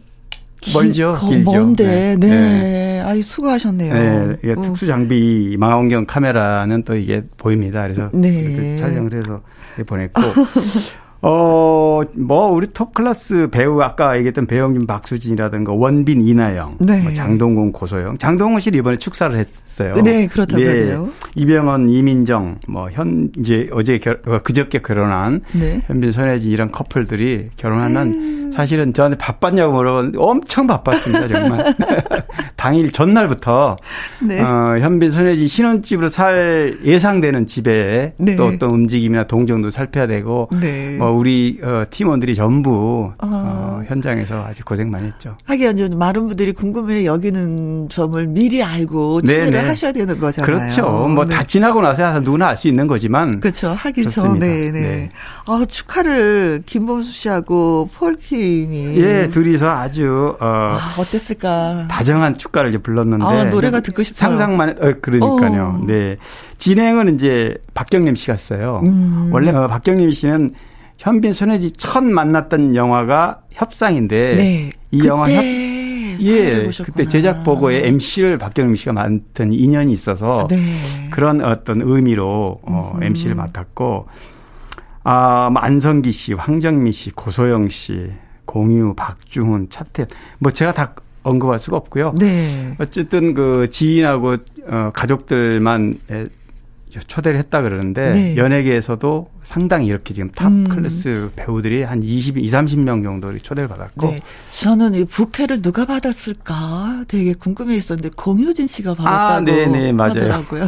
길- 멀죠, 거- 길죠. 먼데, 네. 네. 아이, 수고하셨네요. 네, 이게 어. 특수 장비 망원경 카메라는 또 이게 보입니다. 그래서 네. 촬영을 해서 보냈고 어, 뭐, 우리 톱 클래스 배우, 아까 얘기했던 배영준 박수진이라든가 원빈 이나영, 네. 뭐 장동건 고소영, 장동건 씨를 이번에 축사를 했어요. 네, 그렇다고 하네요. 이병헌, 이민정, 뭐, 현, 이제 어제 결, 어, 그저께 결혼한 네. 현빈, 손혜진 이런 커플들이 결혼하면 음. 사실은 저한테 바빴냐고 물어봤는데 엄청 바빴습니다, 정말. 당일 전날부터 네. 어, 현빈, 손혜진 신혼집으로 살 예상되는 집에 네. 또 어떤 움직임이나 동정도 살펴야 되고 네. 뭐 우리 어, 팀원들이 전부 아. 어, 현장에서 아주 고생 많이 했죠. 하긴 좀 많은 분들이 궁금해 여기는 점을 미리 알고 네, 취재를 네. 하셔야 되는 거잖아요. 그렇죠. 뭐 네. 다 지나고 나서야 누구나 알 수 있는 거지만 그렇죠. 하기. 전에, 네. 네. 아, 축하를 김범수 씨하고 폴킴 선배님이. 예, 둘이서 아주 어 아, 어땠을까? 다정한 축가를 이제 불렀는데 아, 노래가 듣고 싶어요. 상상만 해, 어, 그러니까요. 어. 네. 진행은 이제 박경림 씨가 했어요. 음. 원래 어, 박경림 씨는 현빈 손혜지 첫 만났던 영화가 협상인데 네. 이 영화 협 예, 그때 제작 보고에 MC를 박경림 씨가 맡은 인연이 있어서 네. 그런 어떤 의미로 어, 음. MC를 맡았고 아, 뭐 안성기 씨, 황정민 씨, 고소영 씨, 공유, 박중훈, 차태 뭐 제가 다 언급할 수가 없고요. 네. 어쨌든 그 지인하고 어, 가족들만 에, 초대를 했다 그러는데 네. 연예계에서도 상당히 이렇게 지금 top 음. 클래스 배우들이 한 20, 2, 30명 정도 초대를 받았고 네. 저는 이 부케를 누가 받았을까 되게 궁금해했었는데 공효진 씨가 받았다고 아, 네, 네, 맞아요. 하더라고요.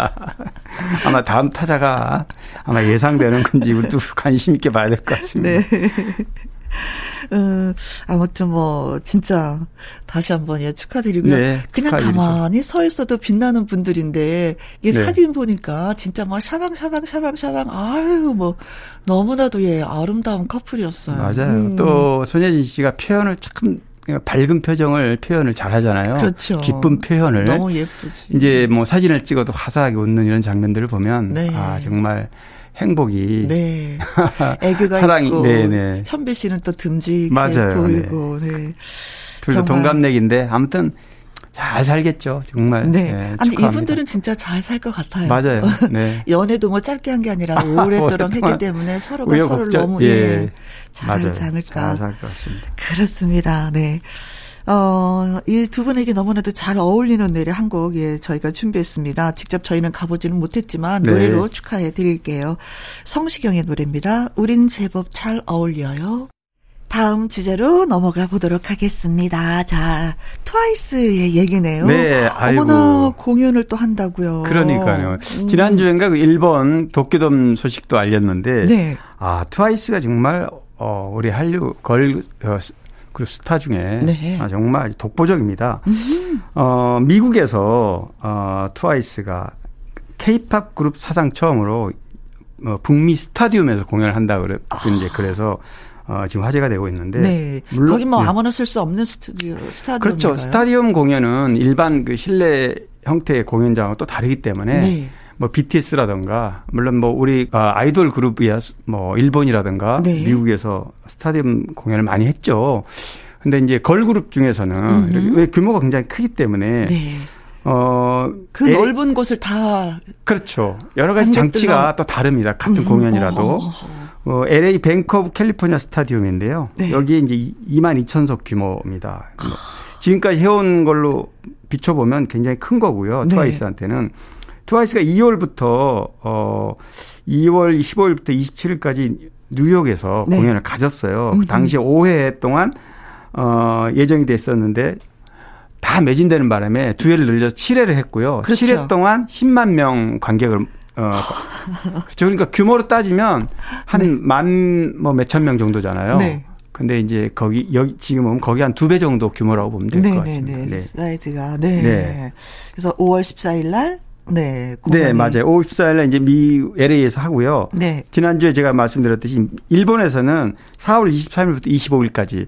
아마 다음 타자가 아마 예상되는 건지 우리도 관심 있게 봐야 될 것 같습니다. 네. 음, 아무튼 뭐 진짜 다시 한번 예 축하드리고요. 네, 그냥 축하드리죠. 가만히 서 있어도 빛나는 분들인데 이 네. 사진 보니까 진짜 막 샤방 샤방 샤방 샤방 아유 뭐 너무나도 예 아름다운 커플이었어요. 맞아요. 음. 또 손예진 씨가 표현을 참 밝은 표정을 표현을 잘 하잖아요. 그렇죠. 기쁜 표현을. 너무 예쁘지. 이제 뭐 사진을 찍어도 화사하게 웃는 이런 장면들을 보면 네. 아 정말 행복이 네. 애교가 사랑이- 있고 네, 네. 현비 씨는 또 듬직해 맞아요. 보이고 네. 둘다 정말. 동갑내기인데 아무튼 잘 살겠죠 정말. 네. 네, 아니 축하합니다. 이분들은 진짜 잘 살 것 같아요. 맞아요. 네. 연애도 뭐 짧게 한 게 아니라 오랫동안 했기 때문에 서로가 서로를 우여곡절. 너무 예. 예. 잘하지 않을까. 잘살것 같습니다. 그렇습니다. 네. 어, 이 두 분에게 너무나도 잘 어울리는 노래 한 곡, 예, 저희가 준비했습니다. 직접 저희는 가보지는 못했지만, 네. 노래로 축하해 드릴게요. 성시경의 노래입니다. 우린 제법 잘 어울려요. 다음 주제로 넘어가 보도록 하겠습니다. 자, 트와이스의 얘기네요. 네, 아이고. 어머나, 공연을 또 한다고요. 그러니까요. 음. 지난주엔가 그 일본 도쿄돔 소식도 알렸는데 네. 아 트와이스가 정말 어 우리 한류 걸 어, 스- 그룹 스타 중에 네. 아, 정말 독보적입니다. 어 미국에서 어 트와이스가 케이팝 그룹 사상 처음으로 어, 북미 스타디움에서 공연을 한다 그래 이제 그래서 어, 지금 화제가 되고 있는데 네. 물론- 거기 뭐 네. 아무나 쓸 수 없는 스튜디오, 스타디움. 그렇죠. 스타디움 공연은 일반 그 실내 형태의 공연장과 또 다르기 때문에 네. 뭐 BTS라든가 물론 뭐 우리 아, 아이돌 그룹이야 뭐 일본이라든가 네. 미국에서 스타디움 공연을 많이 했죠. 근데 이제 걸그룹 중에서는 이렇게 왜 규모가 굉장히 크기 때문에 네. 어그 에- 넓은 곳을 다 그렇죠. 여러 가지 장치가 또 다릅니다. 같은 음, 공연이라도. 어, LA 뱅크 오브 캘리포니아 스타디움인데요. 네. 여기 이제 2만 2천석 규모입니다. 뭐 지금까지 해온 걸로 비춰보면 굉장히 큰 거고요. 네. 트와이스한테는. 트와이스가 2월부터, 어, 2월 15일부터 27일까지 뉴욕에서 네. 공연을 가졌어요. 그 당시에 5회 동안, 어, 예정이 됐었는데 다 매진되는 바람에 두 회를 늘려서 7회를 했고요. 그렇죠. 7회 동안 10만 명 관객을 어 그렇죠. 그러니까 규모로 따지면 한 만 뭐 몇천 명 정도잖아요. 네. 근데 이제 거기 여기 지금은 거기 한 두 배 정도 규모라고 보면 될것 네, 네, 같습니다. 네. 네. 사이즈가 네. 네. 그래서 5월 14일 날 네, 네, 공연이- 맞아요. 5월 14일에 이제 미 LA에서 하고요. 네. 지난주에 제가 말씀드렸듯이 일본에서는 4월 23일부터 25일까지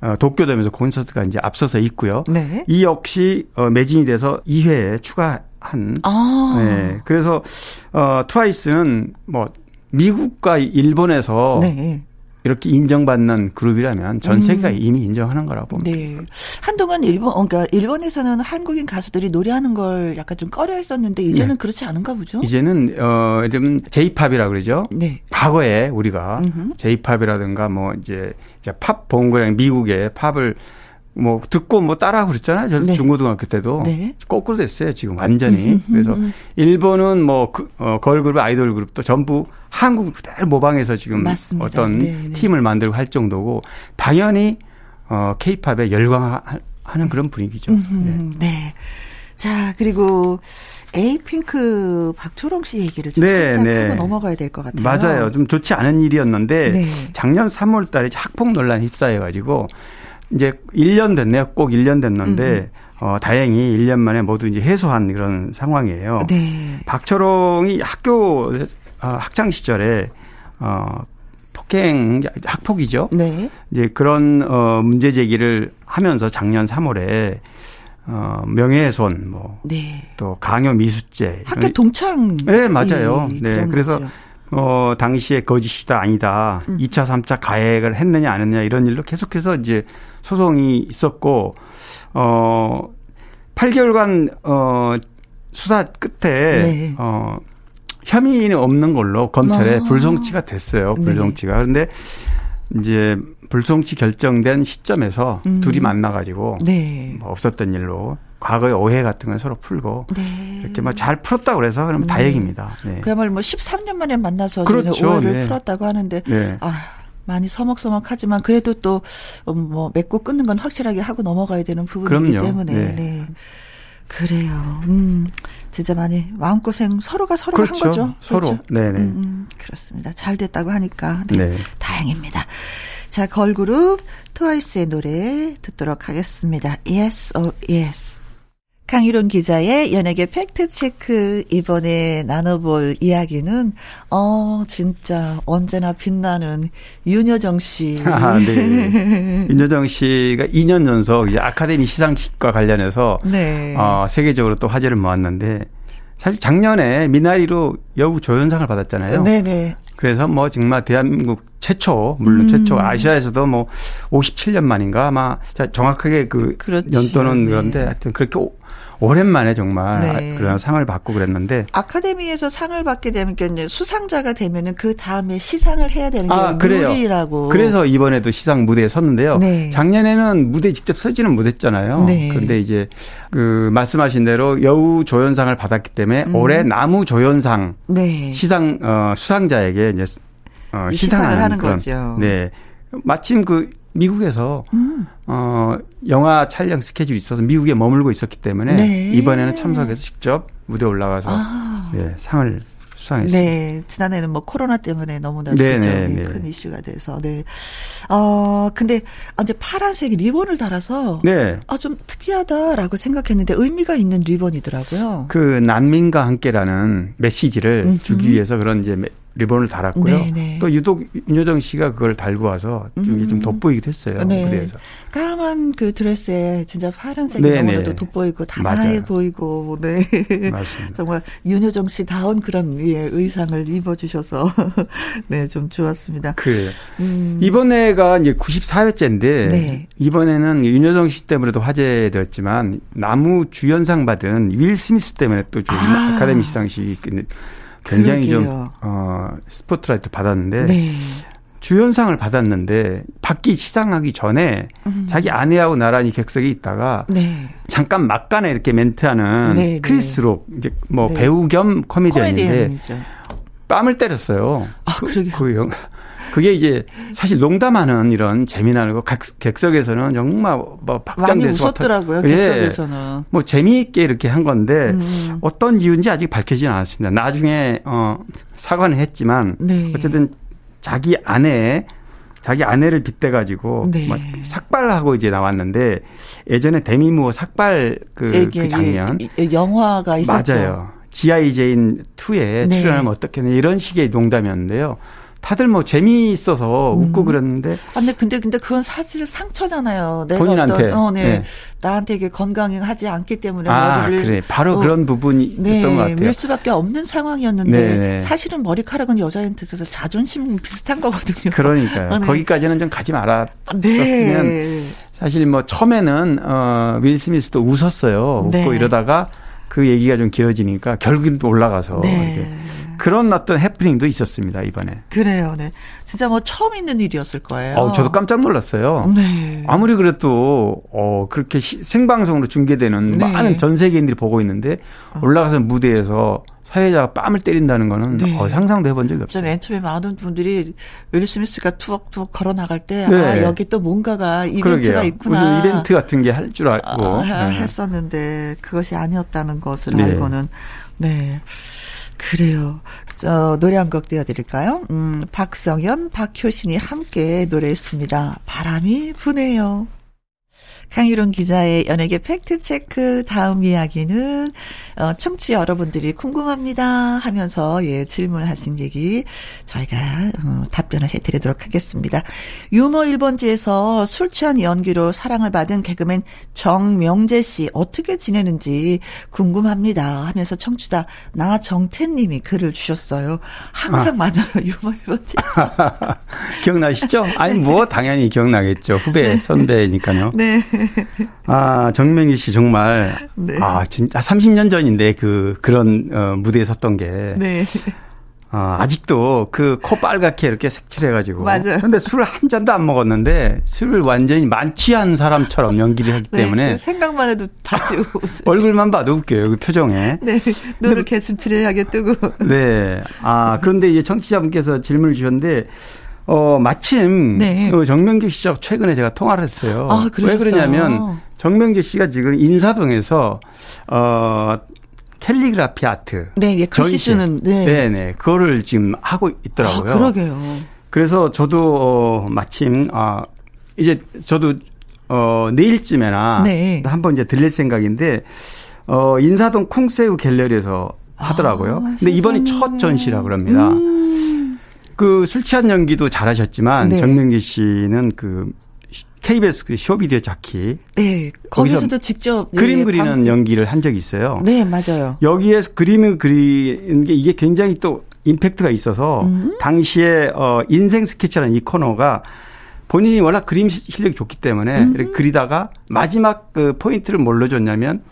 어, 도쿄돔에서 콘서트가 이제 앞서서 있고요. 네. 이 역시 어, 매진이 돼서 2회에 추가한 아. 네. 그래서 어 트와이스는 뭐 미국과 일본에서 네. 이렇게 인정받는 그룹이라면 전 세계가 이미 인정하는 거라고 봅니다. 네. 한동안 일본, 어, 그러니까 일본에서는 한국인 가수들이 노래하는 걸 약간 좀 꺼려 했었는데 이제는 그렇지 않은가 보죠? 네. 이제는 어좀 J-팝이라 그러죠. 네. 과거에 우리가 음흠. J-팝이라든가 뭐 이제 이제 팝 본고양 미국의 팝을 뭐 듣고 뭐 따라하고 그랬잖아요. 저도 네. 중고등학교 때도 네. 거꾸로 됐어요. 지금 완전히. 그래서 일본은 뭐 그, 어, 걸그룹 아이돌 그룹도 전부 한국 그대로 모방해서 지금 맞습니다. 어떤 네, 네. 팀을 만들고 할 정도고 당연히 어 케이팝에 열광하는 그런 분위기죠. 네. 음, 네. 자, 그리고 에이핑크 박초롱 씨 얘기를 좀 네, 살짝 네. 하고 넘어가야 될 것 같아요. 맞아요. 좀 좋지 않은 일이었는데 네. 작년 3월 달에 학폭 논란에 휩싸여 가지고 이제 1년 됐네요. 꼭 1년 됐는데 어 다행히 1년 만에 모두 이제 해소한 그런 상황이에요. 네. 박철홍이 학교 어, 학창 시절에 어 폭행 학폭이죠. 네. 이제 그런 어 문제 제기를 하면서 작년 3월에 어 명예훼손 뭐 네. 또 강요 미수죄 학교 동창. 네, 맞아요. 이- 네. 그래서 거죠. 어 당시에 거짓이다 아니다. 음. 2차 3차 가해를 했느냐 안 했느냐 이런 일로 계속해서 이제 소송이 있었고 어 8개월간 어 수사 끝에 네. 어 혐의는 없는 걸로 검찰에 아. 불송치가 됐어요. 네. 불송치가. 그런데 이제 불송치 결정된 시점에서 음. 둘이 만나 가지고 네. 뭐 없었던 일로 과거의 오해 같은 건 서로 풀고 네. 이렇게 막 잘 풀었다 그래서 그러면 다행입니다. 네. 그야말로 뭐 13년 만에 만나서 그렇죠. 오해를 네. 풀었다고 하는데 네. 아 많이 서먹서먹하지만 그래도 또 뭐 맺고 끊는 건 확실하게 하고 넘어가야 되는 부분이기 그럼요. 때문에 네. 네. 그래요. 음 진짜 많이 마음고생 서로가 서로가 그렇죠. 한 거죠. 서로. 그렇죠? 네네. 음, 음, 그렇습니다. 잘 됐다고 하니까 네, 네. 다행입니다. 자 걸그룹 트와이스의 노래 듣도록 하겠습니다. Yes or Yes. 강희론 기자의 연예계 팩트체크 이번에 나눠볼 이야기는 어 진짜 언제나 빛나는 윤여정 씨. 아, 네. 윤여정 씨가 2년 연속 아카데미 시상식과 관련해서 네. 어, 세계적으로 또 화제를 모았는데 사실 작년에 미나리로 여우 조연상을 받았잖아요. 네네. 그래서 뭐 정말 대한민국 최초 물론 음. 최초 아시아에서도 뭐 57년 만인가 아마 자, 정확하게 그 그렇죠. 연도는 네. 그런데 하여튼 그렇게 오, 오랜만에 정말 네. 그런 상을 받고 그랬는데 아카데미에서 상을 받게 되면 그러니까 이제 수상자가 되면은 그 다음에 시상을 해야 되는 게 아. 룰이라고. 그래서 이번에도 시상 무대에 섰는데요. 네. 작년에는 무대 에 직접 서지는 못했잖아요. 네. 그런데 이제 그 말씀하신 대로 여우 조연상을 받았기 때문에 음. 올해 나무 조연상 네. 시상 어 수상자에게 이제 어 시상을 하는 그런 거죠. 네. 마침 그 미국에서 음. 어 영화 촬영 스케줄이 있어서 미국에 머물고 있었기 때문에 네. 이번에는 참석해서 직접 무대 에 올라가서 아. 네, 상을 수상했습니다. 네, 지난해는 뭐 코로나 때문에 너무나 네? 네, 네, 네. 큰 이슈가 돼서 네. 어 근데 아, 이제 파란색 리본을 달아서 네. 아좀 특이하다라고 생각했는데 의미가 있는 리본이더라고요. 그 난민과 함께라는 메시지를 음흠. 주기 위해서 그런 이제 메- 리본을 달았고요. 네, 네. 또 유독 윤여정 씨가 그걸 달고 와서 좀, 이게 좀 돋보이기도 했어요. 네. 무대에서. 까만 그 드레스에 진짜 파란색이 네, 너무나도 네. 돋보이고 맞아요. 보이고 네. 맞습니다. 정말 윤여정 씨 다운 그런 예, 의상을 입어주셔서 네 좀 좋았습니다. 그 음, 이번에가 이제 94회째인데 네. 이번에는 윤여정 씨 때문에도 화제되었지만 나무 주연상 받은 윌 스미스 때문에 또좀 아. 아카데미 시상식 굉장히 그러게요. 좀 어, 스포트라이트 받았는데 네. 주연상을 받았는데 받기 시상하기 전에 자기 아내하고 나란히 객석에 있다가 네. 잠깐 막간에 이렇게 멘트하는 네, 크리스 록 이제 뭐 네. 배우 겸 코미디언인데 코미디언이죠. 뺨을 때렸어요. 아, 그러게요. 그 영- 그게 이제 사실 농담하는 이런 재미나는 거 객- 객석에서는 정말 뭐 박장대소가 웃었더라고요. 터- 예. 객석에서는. 뭐 재미있게 이렇게 한 건데 음. 어떤 이유인지 아직 밝혀지진 않았습니다. 나중에 어 사과는 했지만 네. 어쨌든 자기 아내 자기 아내를 빗대 가지고 네. 뭐 삭발하고 이제 나왔는데 예전에 데미 무어 삭발 그, 이게 그 장면 영화가 있었죠. 맞아요. G.I. 제인 2에 네. 출연하면 어떻겠냐 이런 식의 농담이었는데요. 다들 뭐 재미있어서 음. 웃고 그랬는데 아, 근데 근데 근데 그건 사실 상처잖아요. 내가 본인한테. 어떤, 어, 네. 네. 나한테 이게 건강하지 않기 때문에 아 머리를 그래 바로 어, 그런 부분이 네, 있던 것 같아요. 밀 수밖에 없는 상황이었는데 네, 네. 사실은 머리카락은 여자한테 있어서 자존심 비슷한 거거든요. 그러니까요. 아, 네. 거기까지는 좀 가지 말아. 네. 사실 뭐 처음에는 어 윌 스미스도 웃었어요. 네. 웃고 이러다가 그 얘기가 좀 길어지니까 결국은 또 올라가서 네. 이렇게 그런 어떤 해프닝도 있었습니다 이번에. 그래요. 네. 진짜 뭐 처음 있는 일이었을 거예요. 어, 저도 깜짝 놀랐어요. 네. 아무리 그래도 어 그렇게 시- 생방송으로 중계되는 네. 많은 전 세계인들이 보고 있는데 올라가서 무대에서 사회자가 뺨을 때린다는 거는 네. 어, 상상도 해본 적이 저 없어요. 맨 처음에 많은 분들이 윌 스미스가 투벅투벅 걸어 나갈 때, 네. 아, 여기 또 뭔가가 이벤트가 그러게요. 있구나. 무슨 이벤트 같은 게 할 줄 알고 아, 네. 했었는데, 그것이 아니었다는 것을 네. 알고는, 네. 그래요. 저, 노래 한 곡 띄워드릴까요? 음, 박성현, 박효신이 함께 노래했습니다. 바람이 부네요. 강유론 기자의 연예계 팩트체크 다음 이야기는, 어, 청취 여러분들이 궁금합니다 하면서, 예, 질문하신 얘기 저희가, 어, 답변을 해드리도록 하겠습니다. 유머 1번지에서 술 취한 연기로 사랑을 받은 개그맨 정명재 씨 어떻게 지내는지 궁금합니다 하면서 청취자 나정태님이 글을 주셨어요. 항상 아. 맞아요. 유머 1번지에서. 기억나시죠? 아니, 뭐, 당연히 기억나겠죠. 후배, 네. 선배니까요. 네. 아, 정명희 씨 정말 네. 아, 진짜 30년 전인데 그 그런 어, 무대에 섰던 게 네. 어, 아직도 그 코 빨갛게 이렇게 색칠해가지고. 맞아요. 근데 술을 한 잔도 안 먹었는데 술을 완전히 만취한 사람처럼 연기를 하기 네, 때문에. 그 생각만 해도 다시 웃어요. 얼굴만 봐도 웃겨요. 그 표정에. 네. 눈을 개슴츠레하게 뜨고. 네. 아, 그런데 이제 청취자분께서 질문을 주셨는데 어, 마침 네. 그 정명기 씨하고 최근에 제가 통화를 했어요. 아, 왜 그러냐면 정명기 씨가 지금 인사동에서 어 캘리그라피 아트. 네, 예, 글씨 쓰는 네. 네, 네. 그거를 지금 하고 있더라고요. 아, 그러게요. 그래서 저도 어 마침 아 이제 저도 어 내일쯤에나 네. 한번 이제 들릴 생각인데 어 인사동 콩새우 갤러리에서 하더라고요. 아, 근데 이번이 첫 전시라고 합니다. 음. 그 술 취한 연기도 잘하셨지만 네. 정명기 씨는 그 KBS 그 쇼비디오 자키. 네. 거기서도 직접 그림 예, 그리는 방... 연기를 한 적이 있어요. 네, 맞아요. 여기에서 그림을 그리는 게 이게 굉장히 또 임팩트가 있어서 음? 당시에 어 인생 스케치라는 이 코너가 본인이 워낙 그림 실력이 좋기 때문에 음? 이렇게 그리다가 마지막 그 포인트를 뭘로 줬냐면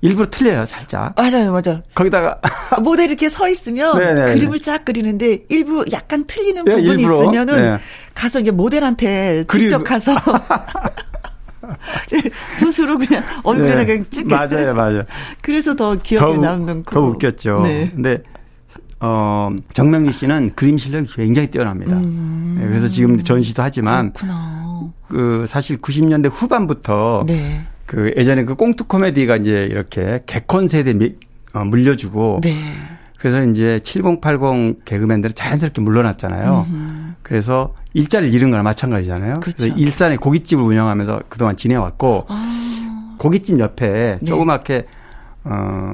일부러 틀려요, 살짝. 맞아요, 맞아요. 거기다가 모델 이렇게 서 있으면 네네. 네, 네. 그림을 쫙 그리는데 일부 약간 틀리는 네, 부분이 일부러, 있으면은 네. 가서 이제 모델한테 직접 가서 붓으로 그냥 얼굴에다 네. 찍게. 맞아요, 맞아요. 그래서 더 기억에 더, 남는 더 웃겼죠. 네. 근데 어, 정명리 씨는 그림 실력이 굉장히 뛰어납니다. 음. 네, 그래서 지금 전시도 하지만 그렇구나. 그 사실 90년대 후반부터 네. 그 예전에 그 꽁트 코미디가 이제 이렇게 개콘 세대 미, 어, 물려주고 네. 그래서 이제 7080 개그맨들은 자연스럽게 물러났잖아요. 음흠. 그래서 일자리를 잃은 거나 마찬가지잖아요. 그렇죠. 그래서 일산에 고깃집을 운영하면서 그동안 지내왔고 아. 고깃집 옆에 네. 조그맣게 어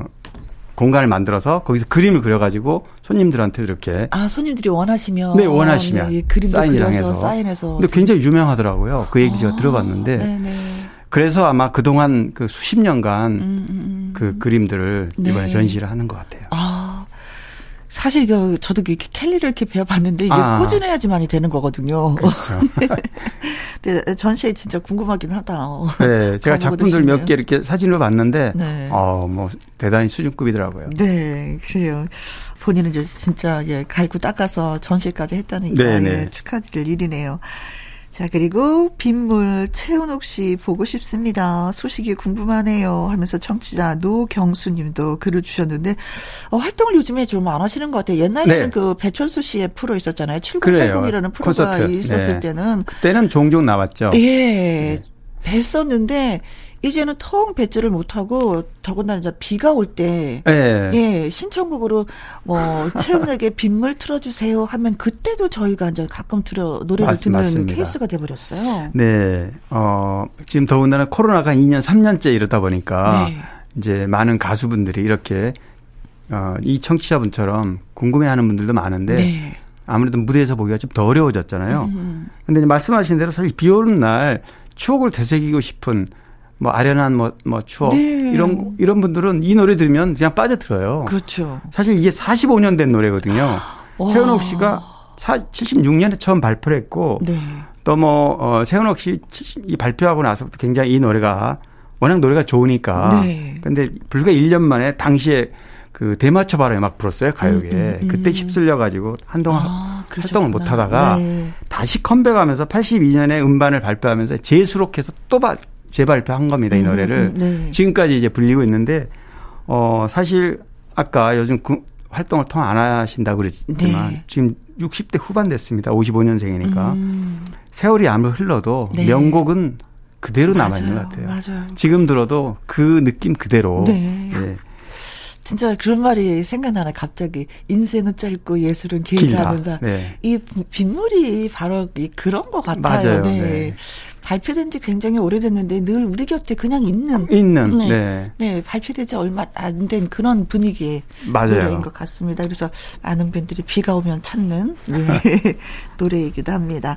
공간을 만들어서 거기서 그림을 그려가지고 손님들한테 이렇게 아 손님들이 원하시면 네 원하시면 네, 그림도 사인을 해서 사인해서 근데 굉장히 유명하더라고요 그 얘기 제가 아, 들어봤는데 네네. 그래서 아마 그동안 그 수십 년간 음, 음, 음. 그 그림들을 네. 이번에 전시를 하는 것 같아요. 아. 사실 그 저도 이렇게 캘리를 이렇게 배워봤는데 이게 아. 꾸준해야지만이 되는 거거든요. 그렇죠. 네. 전시에 진짜 궁금하긴 하다. 네, 제가 작품들 몇 개 이렇게 사진을 봤는데, 네. 어 뭐 대단히 수준급이더라고요. 네, 그래요. 본인은 진짜 예 갈고 닦아서 전시까지 네, 네. 예, 축하드릴 일이네요. 자, 그리고 빗물 최은옥 씨 보고 싶습니다. 소식이 궁금하네요. 하면서 청취자 노경수 님도 글을 주셨는데, 어, 활동을 요즘에 좀 안 하시는 것 같아요. 옛날에는 네. 그 배철수 씨의 프로 있었잖아요. 7980이라는 프로가 콘서트. 있었을 네. 때는. 그때는 종종 나왔죠. 예. 네. 뵀었는데, 이제는 통 배째를 못하고 더군다나 이제 비가 올때 네. 예, 신청곡으로 뭐 채은에게 빗물 틀어주세요 하면 그때도 저희가 이제 가끔 들어 노래를 맞, 듣는 맞습니다. 케이스가 돼버렸어요. 네, 어 지금 더군다나 코로나가 2년 3년째 이러다 보니까 네. 이제 많은 가수분들이 이렇게 어, 이 청취자분처럼 궁금해하는 분들도 많은데 네. 아무래도 무대에서 보기가 좀 더 어려워졌잖아요. 음. 근데 말씀하신 대로 사실 비 오는 날 추억을 되새기고 싶은 뭐 아련한 뭐, 뭐 추억 네. 이런 이런 분들은 이 노래 들으면 그냥 빠져들어요. 그렇죠. 사실 이게 45년 된 노래거든요. 최은옥 씨가 76년에 처음 발표를 했고 네. 또뭐 어, 최은옥 씨 이 발표하고 나서부터 굉장히 이 노래가 워낙 노래가 좋으니까. 네. 근데 불과 1년 만에 당시에 그 대마초 발음에 막 불었어요 가요계. 음, 음, 음. 그때 휩쓸려 가지고 한동안 아, 활동을 못 하다가 네. 다시 컴백하면서 82년에 음반을 발표하면서 재수록해서 또 재발표한 겁니다. 이 음, 노래를. 음, 네. 지금까지 이제 불리고 있는데 어 사실 아까 요즘 그 활동을 통 안 하신다고 그랬지만 네. 지금 60대 후반 됐습니다. 55년생이니까. 음. 세월이 아무리 흘러도 네. 명곡은 그대로 남아 있는 것 같아요. 맞아요. 지금 들어도 그 느낌 그대로. 네. 네. 진짜 그런 말이 생각나네. 갑자기 인생은 짧고 예술은 길다. 길다. 네. 이 빗물이 바로 이 그런 것 같아요. 맞아요. 네. 네. 발표된 지 굉장히 오래됐는데 늘 우리 곁에 그냥 있는 있는 네. 네. 네, 발표되지 얼마 안 된 그런 분위기의 맞아요. 노래인 것 같습니다. 그래서 많은 분들이 비가 오면 찾는 네, 노래이기도 합니다.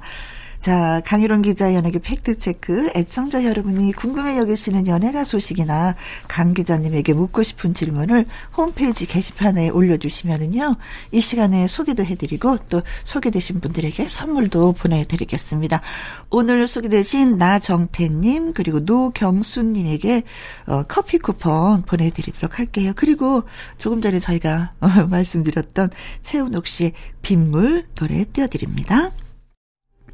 자, 강희론 기자 연예계 팩트체크. 애청자 여러분이 궁금해 여기시는 연예가 소식이나 강 기자님에게 묻고 싶은 질문을 홈페이지 게시판에 올려주시면은요. 이 시간에 소개도 해드리고 또 소개되신 분들에게 선물도 보내드리겠습니다. 오늘 소개되신 나정태님 그리고 노경수님에게 어, 커피 쿠폰 보내드리도록 할게요. 그리고 조금 전에 저희가 어, 말씀드렸던 최은옥 씨의 빗물 노래 띄워드립니다.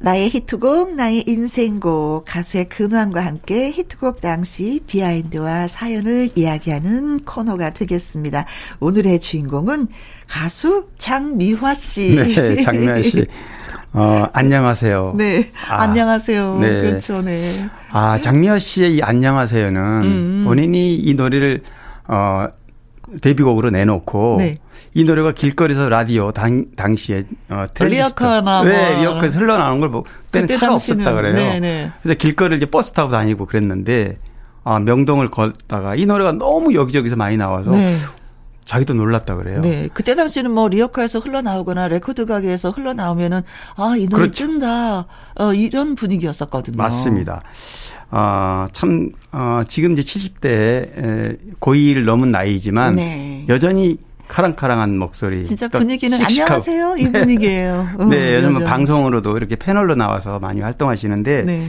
나의 히트곡, 나의 인생곡, 가수의 근황과 함께 히트곡 당시 비하인드와 사연을 이야기하는 코너가 되겠습니다. 오늘의 주인공은 가수 장미화 씨. 네, 장미화 씨. 어, 안녕하세요. 네, 아, 안녕하세요. 네. 그렇죠, 네. 아, 장미화 씨의 이 안녕하세요는 음. 본인이 이 노래를 어 데뷔곡으로 내놓고 네. 이 노래가 길거리에서 라디오 당, 당시에 어. 리어카나 네, 뭐. 리어카에서 흘러나오는 걸 보고 그때 차가 당시는, 없었다 그래요. 네, 네. 그래서 길거리를 이제 버스 타고 다니고 그랬는데 아, 명동을 걷다가 이 노래가 너무 여기저기서 많이 나와서 네. 자기도 놀랐다 그래요. 네. 그때 당시는 뭐 리어카에서 흘러나오거나 레코드 가게에서 흘러나오면은 아, 이 노래 그렇죠. 뜬다. 어, 이런 분위기였었거든요. 맞습니다. 아, 참, 어, 지금 이제 70대 고2를 넘은 나이지만 네. 여전히 카랑카랑한 목소리. 진짜 또 분위기는 씩씩하고. 안녕하세요. 이 분위기예요. 어, 네, 요즘 뭐 여전히. 방송으로도 이렇게 패널로 나와서 많이 활동하시는데 네.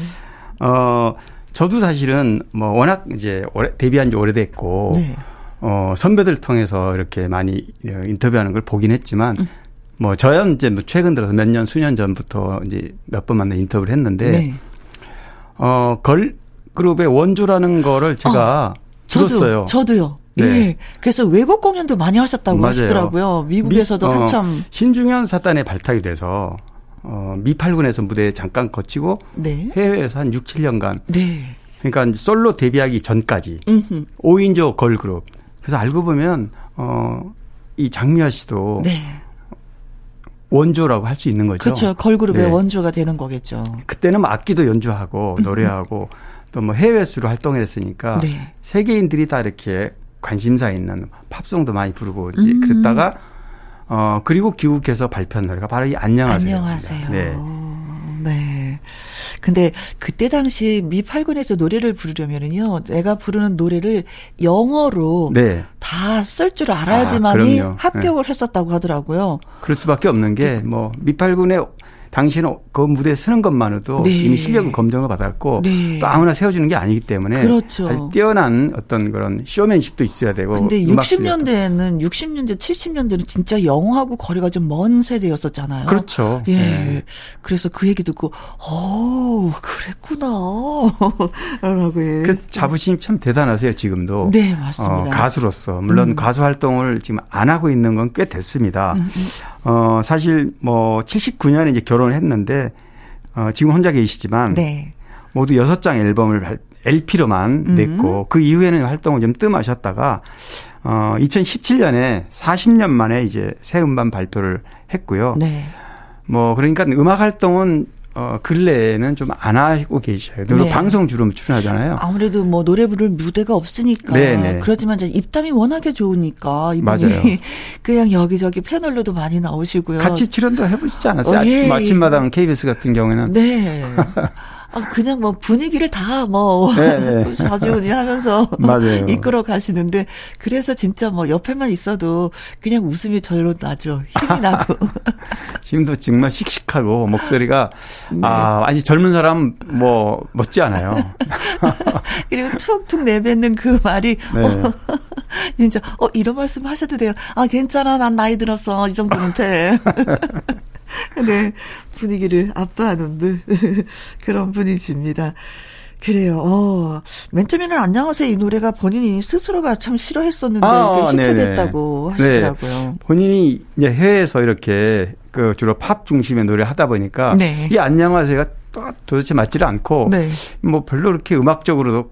어, 저도 사실은 뭐 워낙 이제 오래, 데뷔한 지 오래됐고 네. 어, 선배들 통해서 이렇게 많이 어, 인터뷰하는 걸 보긴 했지만 음. 뭐 저야 이제 뭐 최근 들어서 몇 년 수년 전부터 이제 몇 번 만나 인터뷰를 했는데 네. 어, 걸 그룹의 원주라는 거를 제가 저도, 들었어요. 저도요. 네. 예. 그래서 외국 공연도 많이 하셨다고 맞아요. 하시더라고요. 미국에서도 미- 어, 한참. 신중현 사단에 발탁이 돼서 어, 미팔군에서 무대에 잠깐 거치고 네. 해외에서 한 6, 7년간 네. 그러니까 솔로 데뷔하기 전까지 음흠. 5인조 걸그룹. 그래서 알고 보면 어, 이 장미아 씨도 네. 원조라고 할 수 있는 거죠. 그렇죠. 걸그룹의 네. 원조가 되는 거겠죠. 그때는 뭐 악기도 연주하고 노래하고 또 뭐 해외 수로 활동을 했으니까 네. 세계인들이 다 이렇게 관심사 있는 팝송도 많이 부르고 이제 음. 그랬다가 어 그리고 귀국해서 발표한 노래가 바로 이 안녕하세요. 안녕하세요. 네. 네. 근데 그때 당시 미 8군에서 노래를 부르려면은요, 내가 부르는 노래를 영어로 네. 다쓸 줄 알아야지만이 그럼요. 합격을 했었다고 하더라고요. 그럴 수밖에 없는 게 뭐 미팔군의 당시는 그 무대에 서는 것만으로도 네. 이미 실력을 검증을 받았고 네. 또 아무나 세워주는 게 아니기 때문에 그렇죠. 아주 뛰어난 어떤 그런 쇼맨십도 있어야 되고 근데 음악 실력도. 60년대에는 60년대, 70년대는 진짜 영어하고 거리가 좀 먼 세대였었잖아요. 그렇죠. 예. 네. 그래서 그 얘기 듣고, 어, 그랬구나. 라고 예. 그 자부심이 참 대단하세요 지금도. 네, 맞습니다. 어, 가수로서 물론 음. 가수 활동을 지금 안 하고 있는 건 꽤 됐습니다. 어 사실 뭐 79년에 이제 결혼을 했는데 어 지금 혼자 계시지만 네. 모두 여섯 장 앨범을 발- LP로만 음. 냈고 그 이후에는 활동을 좀 뜸하셨다가 어 2017년에 40년 만에 이제 새 음반 발표를 했고요. 네. 뭐 그러니까 음악 활동은 어 근래에는 좀 안 하고 계셔요. 주로 네. 방송 주로 출연하잖아요. 아무래도 뭐 노래 부를 무대가 없으니까 네네. 그렇지만 이제 입담이 워낙에 좋으니까 이분이 맞아요. 그냥 여기저기 패널로도 많이 나오시고요. 같이 출연도 해보시지 않았어요? 어, 예, 마침마당 KBS 같은 경우에는 네. 아, 그냥 뭐 분위기를 다뭐 네, 네. 자주우지 하면서 맞아요. 이끌어 가시는데 그래서 진짜 뭐 옆에만 있어도 그냥 웃음이 절로 나죠. 힘이 나고. 지금도 정말 씩씩하고 목소리가 네. 아 아직 젊은 사람 뭐 못지 않아요. 그리고 툭툭 내뱉는 그 말이 네. 어, 진짜 어 이런 말씀 하셔도 돼요. 아 괜찮아 난 나이 들었어 이 정도면 돼. 네 분위기를 압도하는 듯 그런 분위기입니다. 그래요. 어, 맨 처음에는 안녕하세요 이 노래가 본인이 스스로가 참 싫어했었는데 아, 이게 네네. 히트됐다고 하시더라고요. 본인이 이제 해외에서 이렇게 그 주로 팝 중심의 노래를 하다 보니까 네. 이 안녕하세요가 또 도대체 맞지를 않고 네. 뭐 별로 그렇게 음악적으로도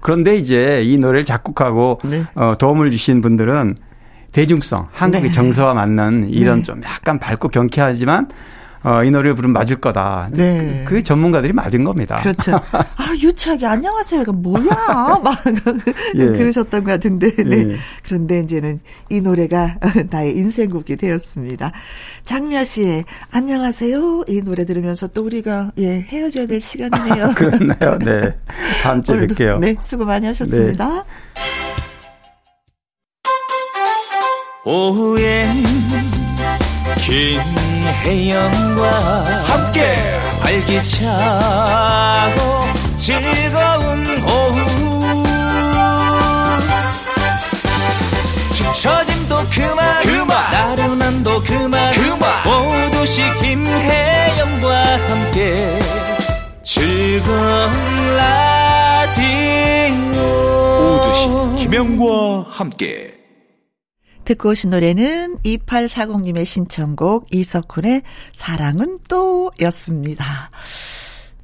그런데 이제 이 노래를 작곡하고 네. 어, 도움을 주신 분들은 대중성, 한국의 네. 정서와 맞는 이런 네. 좀 약간 밝고 경쾌하지만 어, 이 노래를 부르면 맞을 거다. 네. 그, 그 전문가들이 맞은 겁니다. 그렇죠. 아, 유치하게 안녕하세요가 뭐야? 막 예. 그러셨던 것 같은데. 네. 예. 그런데 이제는 이 노래가 나의 인생곡이 되었습니다. 장미아 씨의 안녕하세요. 이 노래 들으면서 또 우리가 예, 헤어져야 될 시간이네요. 그렇나요? 네. 다음 주에 뵐게요. 네, 수고 많이 하셨습니다. 오후엔 김혜영과 함께 활기차고 즐거운 오후. 축처짐도 그만 그만. 나른함도 그만 그만. 오두시 김혜영과 함께 즐거운 라디오. 오두시 김혜영과 함께 듣고 오신 노래는 2840님의 신청곡 이석훈의 사랑은 또 였습니다.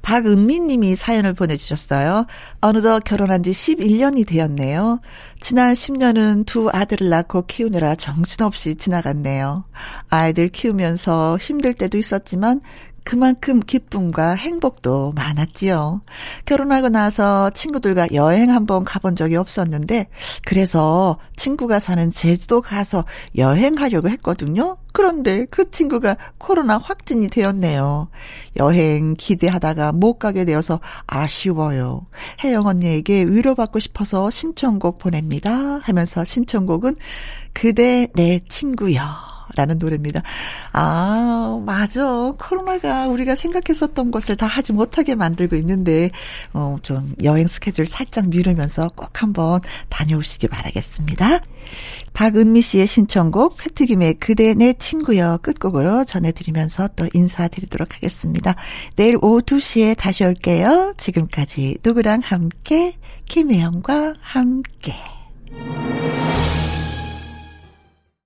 박은미 님이 사연을 보내주셨어요. 어느덧 결혼한 지 11년이 되었네요. 지난 10년은 두 아들을 낳고 키우느라 정신없이 지나갔네요. 아이들 키우면서 힘들 때도 있었지만 그만큼 기쁨과 행복도 많았지요. 결혼하고 나서 친구들과 여행 한번 가본 적이 없었는데, 그래서 친구가 사는 제주도 가서 여행하려고 했거든요. 그런데 그 친구가 코로나 확진이 되었네요. 여행 기대하다가 못 가게 되어서 아쉬워요. 혜영 언니에게 위로받고 싶어서 신청곡 보냅니다. 하면서 신청곡은 그대 내 친구여. 라는 노래입니다. 아, 맞아. 코로나가 우리가 생각했었던 것을 다 하지 못하게 만들고 있는데, 어, 좀 여행 스케줄 살짝 미루면서 꼭 한번 다녀오시기 바라겠습니다. 박은미 씨의 신청곡, 패트김의 그대 내 친구여 끝곡으로 전해드리면서 또 인사드리도록 하겠습니다. 내일 오후 2시에 다시 올게요. 지금까지 누구랑 함께, 김혜영과 함께.